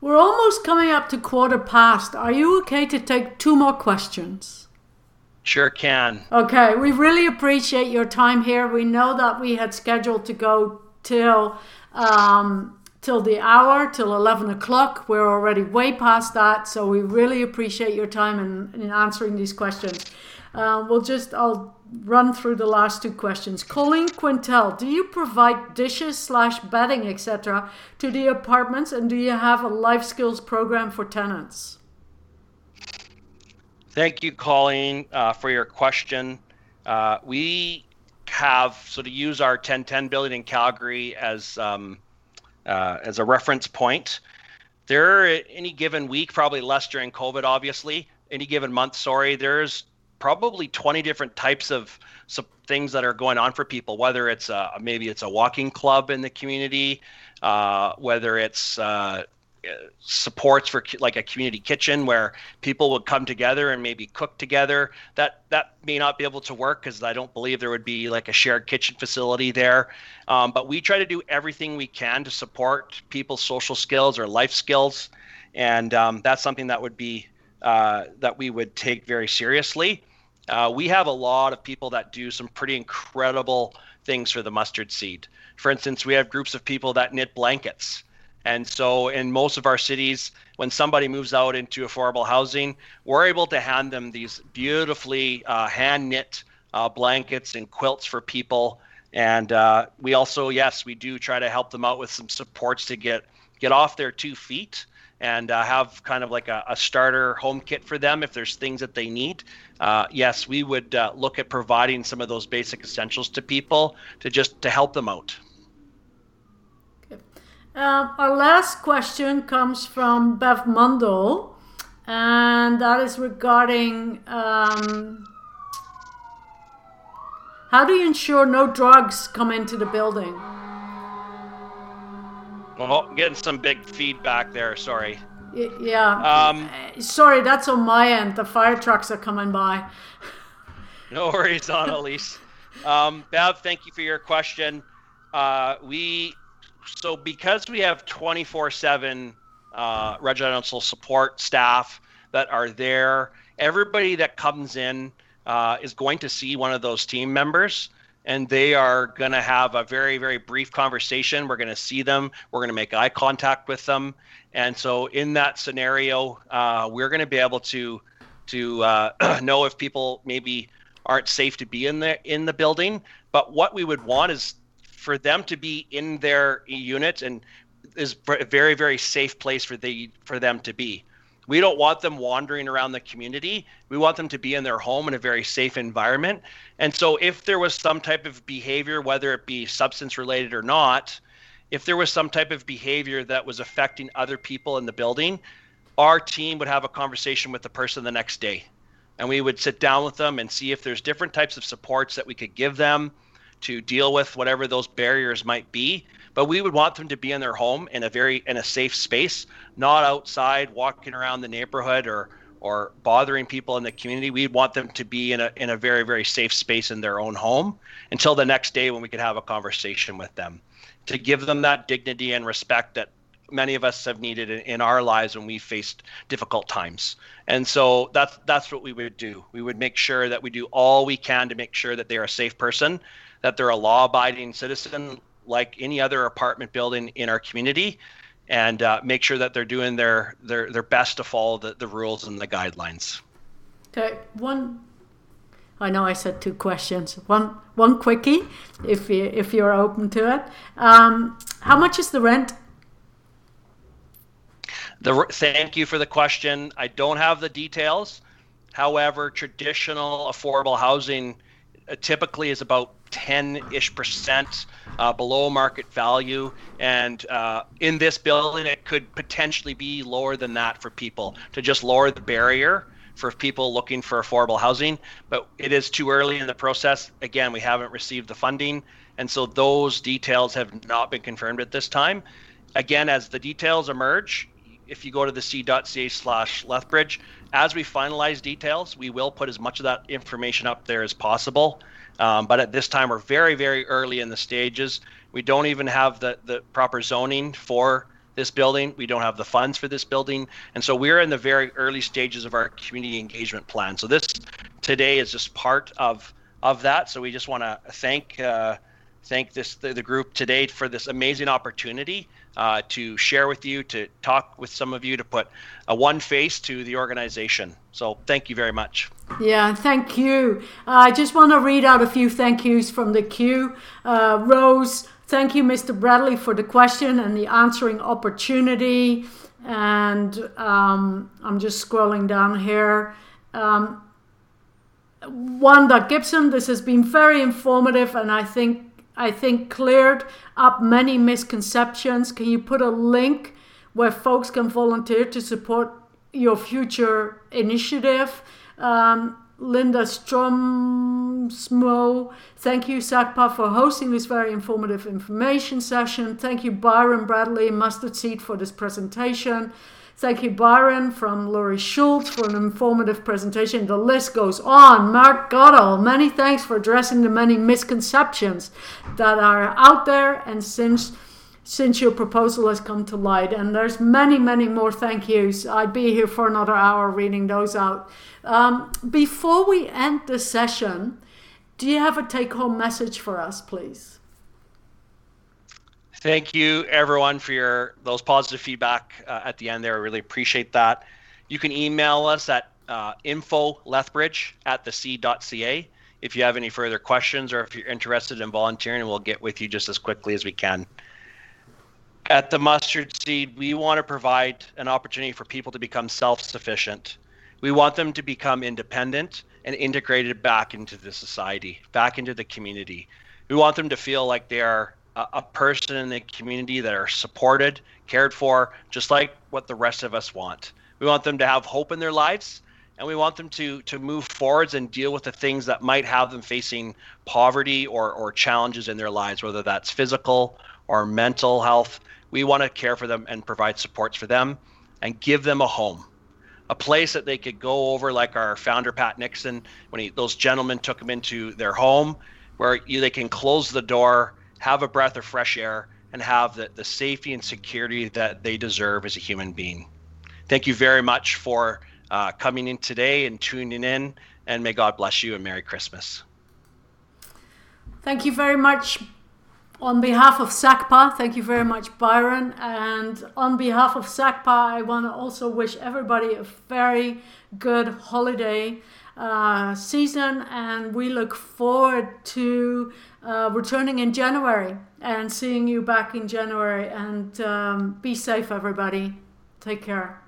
We're almost coming up to quarter past. Are you okay to take two more questions? Sure can. Okay, we really appreciate your time here. We know that we had scheduled to go till um, till the hour, till 11 o'clock. We're already way past that, so we really appreciate your time in, in answering these questions. Uh, we'll just, I'll run through the last two questions. Colleen Quintel, do you provide dishes slash bedding, etc., to the apartments, and do you have a life skills program for tenants? Thank you, Colleen, uh, for your question. Uh, we have so to use our 1010 building in Calgary as um, uh, as a reference point. There, any given week, probably less during COVID, obviously. Any given month, sorry, there's probably 20 different types of things that are going on for people whether it's a, maybe it's a walking club in the community uh, whether it's uh, supports for like a community kitchen where people would come together and maybe cook together that that may not be able to work because i don't believe there would be like a shared kitchen facility there um, but we try to do everything we can to support people's social skills or life skills and um, that's something that would be uh, that we would take very seriously uh, we have a lot of people that do some pretty incredible things for the mustard seed. For instance, we have groups of people that knit blankets. And so, in most of our cities, when somebody moves out into affordable housing, we're able to hand them these beautifully uh, hand knit uh, blankets and quilts for people. And uh, we also, yes, we do try to help them out with some supports to get get off their two feet and uh, have kind of like a, a, starter home kit for them if there's things that they need. Uh, yes, we would uh, look at providing some of those basic essentials to people to just to help them out. Uh, our last question comes from Bev Mundell, and that is regarding um, how do you ensure no drugs come into the building? Well, getting some big feedback there. Sorry. yeah. Um, sorry, that's on my end. The fire trucks are coming by. <laughs> no worries, on Elise. Um, Bev, thank you for your question. Uh, we so because we have 24/7 uh, residential support staff that are there, everybody that comes in uh, is going to see one of those team members and they are going to have a very very brief conversation. We're going to see them. We're going to make eye contact with them. And so in that scenario uh, we're going to be able to to uh, <clears throat> know if people maybe aren't safe to be in the in the building. But what we would want is for them to be in their unit and is a very very safe place for the for them to be we don't want them wandering around the community. We want them to be in their home in a very safe environment. And so, if there was some type of behavior, whether it be substance related or not, if there was some type of behavior that was affecting other people in the building, our team would have a conversation with the person the next day. And we would sit down with them and see if there's different types of supports that we could give them to deal with whatever those barriers might be but we would want them to be in their home in a very in a safe space not outside walking around the neighborhood or or bothering people in the community we'd want them to be in a in a very very safe space in their own home until the next day when we could have a conversation with them to give them that dignity and respect that many of us have needed in, in our lives when we faced difficult times. And so that's that's what we would do. We would make sure that we do all we can to make sure that they're a safe person, that they're a law-abiding citizen, like any other apartment building in our community and uh, make sure that they're doing their, their, their best to follow the, the rules and the guidelines. Okay, one. I know I said two questions. One, one quickie, if you if you're open to it. Um, how much is the rent? The thank you for the question. I don't have the details. However, traditional affordable housing typically is about 10-ish percent uh, below market value. And uh, in this building it could potentially be lower than that for people to just lower the barrier for people looking for affordable housing. But it is too early in the process. Again we haven't received the funding. And so those details have not been confirmed at this time. Again as the details emerge if you go to theseed.ca slash lethbridge as we finalize details we will put as much of that information up there as possible um, but at this time, we're very, very early in the stages. We don't even have the, the proper zoning for this building. We don't have the funds for this building. And so we're in the very early stages of our community engagement plan. So this today is just part of, of that. So we just want to thank uh, thank this the, the group today for this amazing opportunity uh, to share with you, to talk with some of you, to put a one face to the organization. So thank you very much. Yeah, thank you. I just want to read out a few thank yous from the queue. Uh, Rose, thank you, Mr. Bradley, for the question and the answering opportunity. And um, I'm just scrolling down here. Um, Wanda Gibson, this has been very informative, and I think I think cleared up many misconceptions. Can you put a link where folks can volunteer to support your future initiative? Um, Linda Stromsmo, thank you, SACPA, for hosting this very informative information session. Thank you, Byron Bradley, Mustard Seed, for this presentation. Thank you, Byron from Laurie Schultz for an informative presentation. The list goes on. Mark Goodall, many thanks for addressing the many misconceptions that are out there and since since your proposal has come to light. And there's many, many more thank yous. I'd be here for another hour reading those out. Um, before we end the session, do you have a take home message for us, please? Thank you, everyone, for your those positive feedback uh, at the end there. I really appreciate that. You can email us at uh, info lethbridge at theseed.ca if you have any further questions or if you're interested in volunteering, we'll get with you just as quickly as we can. At the Mustard Seed, we want to provide an opportunity for people to become self sufficient. We want them to become independent and integrated back into the society, back into the community. We want them to feel like they are a, person in the community that are supported, cared for, just like what the rest of us want. We want them to have hope in their lives and we want them to to move forwards and deal with the things that might have them facing poverty or or challenges in their lives whether that's physical or mental health we want to care for them and provide supports for them and give them a home a place that they could go over like our founder pat nixon when he, those gentlemen took him into their home where you, they can close the door have a breath of fresh air, and have the, the safety and security that they deserve as a human being. Thank you very much for uh, coming in today and tuning in, and may God bless you and Merry Christmas. Thank you very much. On behalf of SACPA, thank you very much, Byron. And on behalf of SACPA, I want to also wish everybody a very good holiday uh, season, and we look forward to uh, returning in January and seeing you back in January. And um, be safe, everybody. Take care.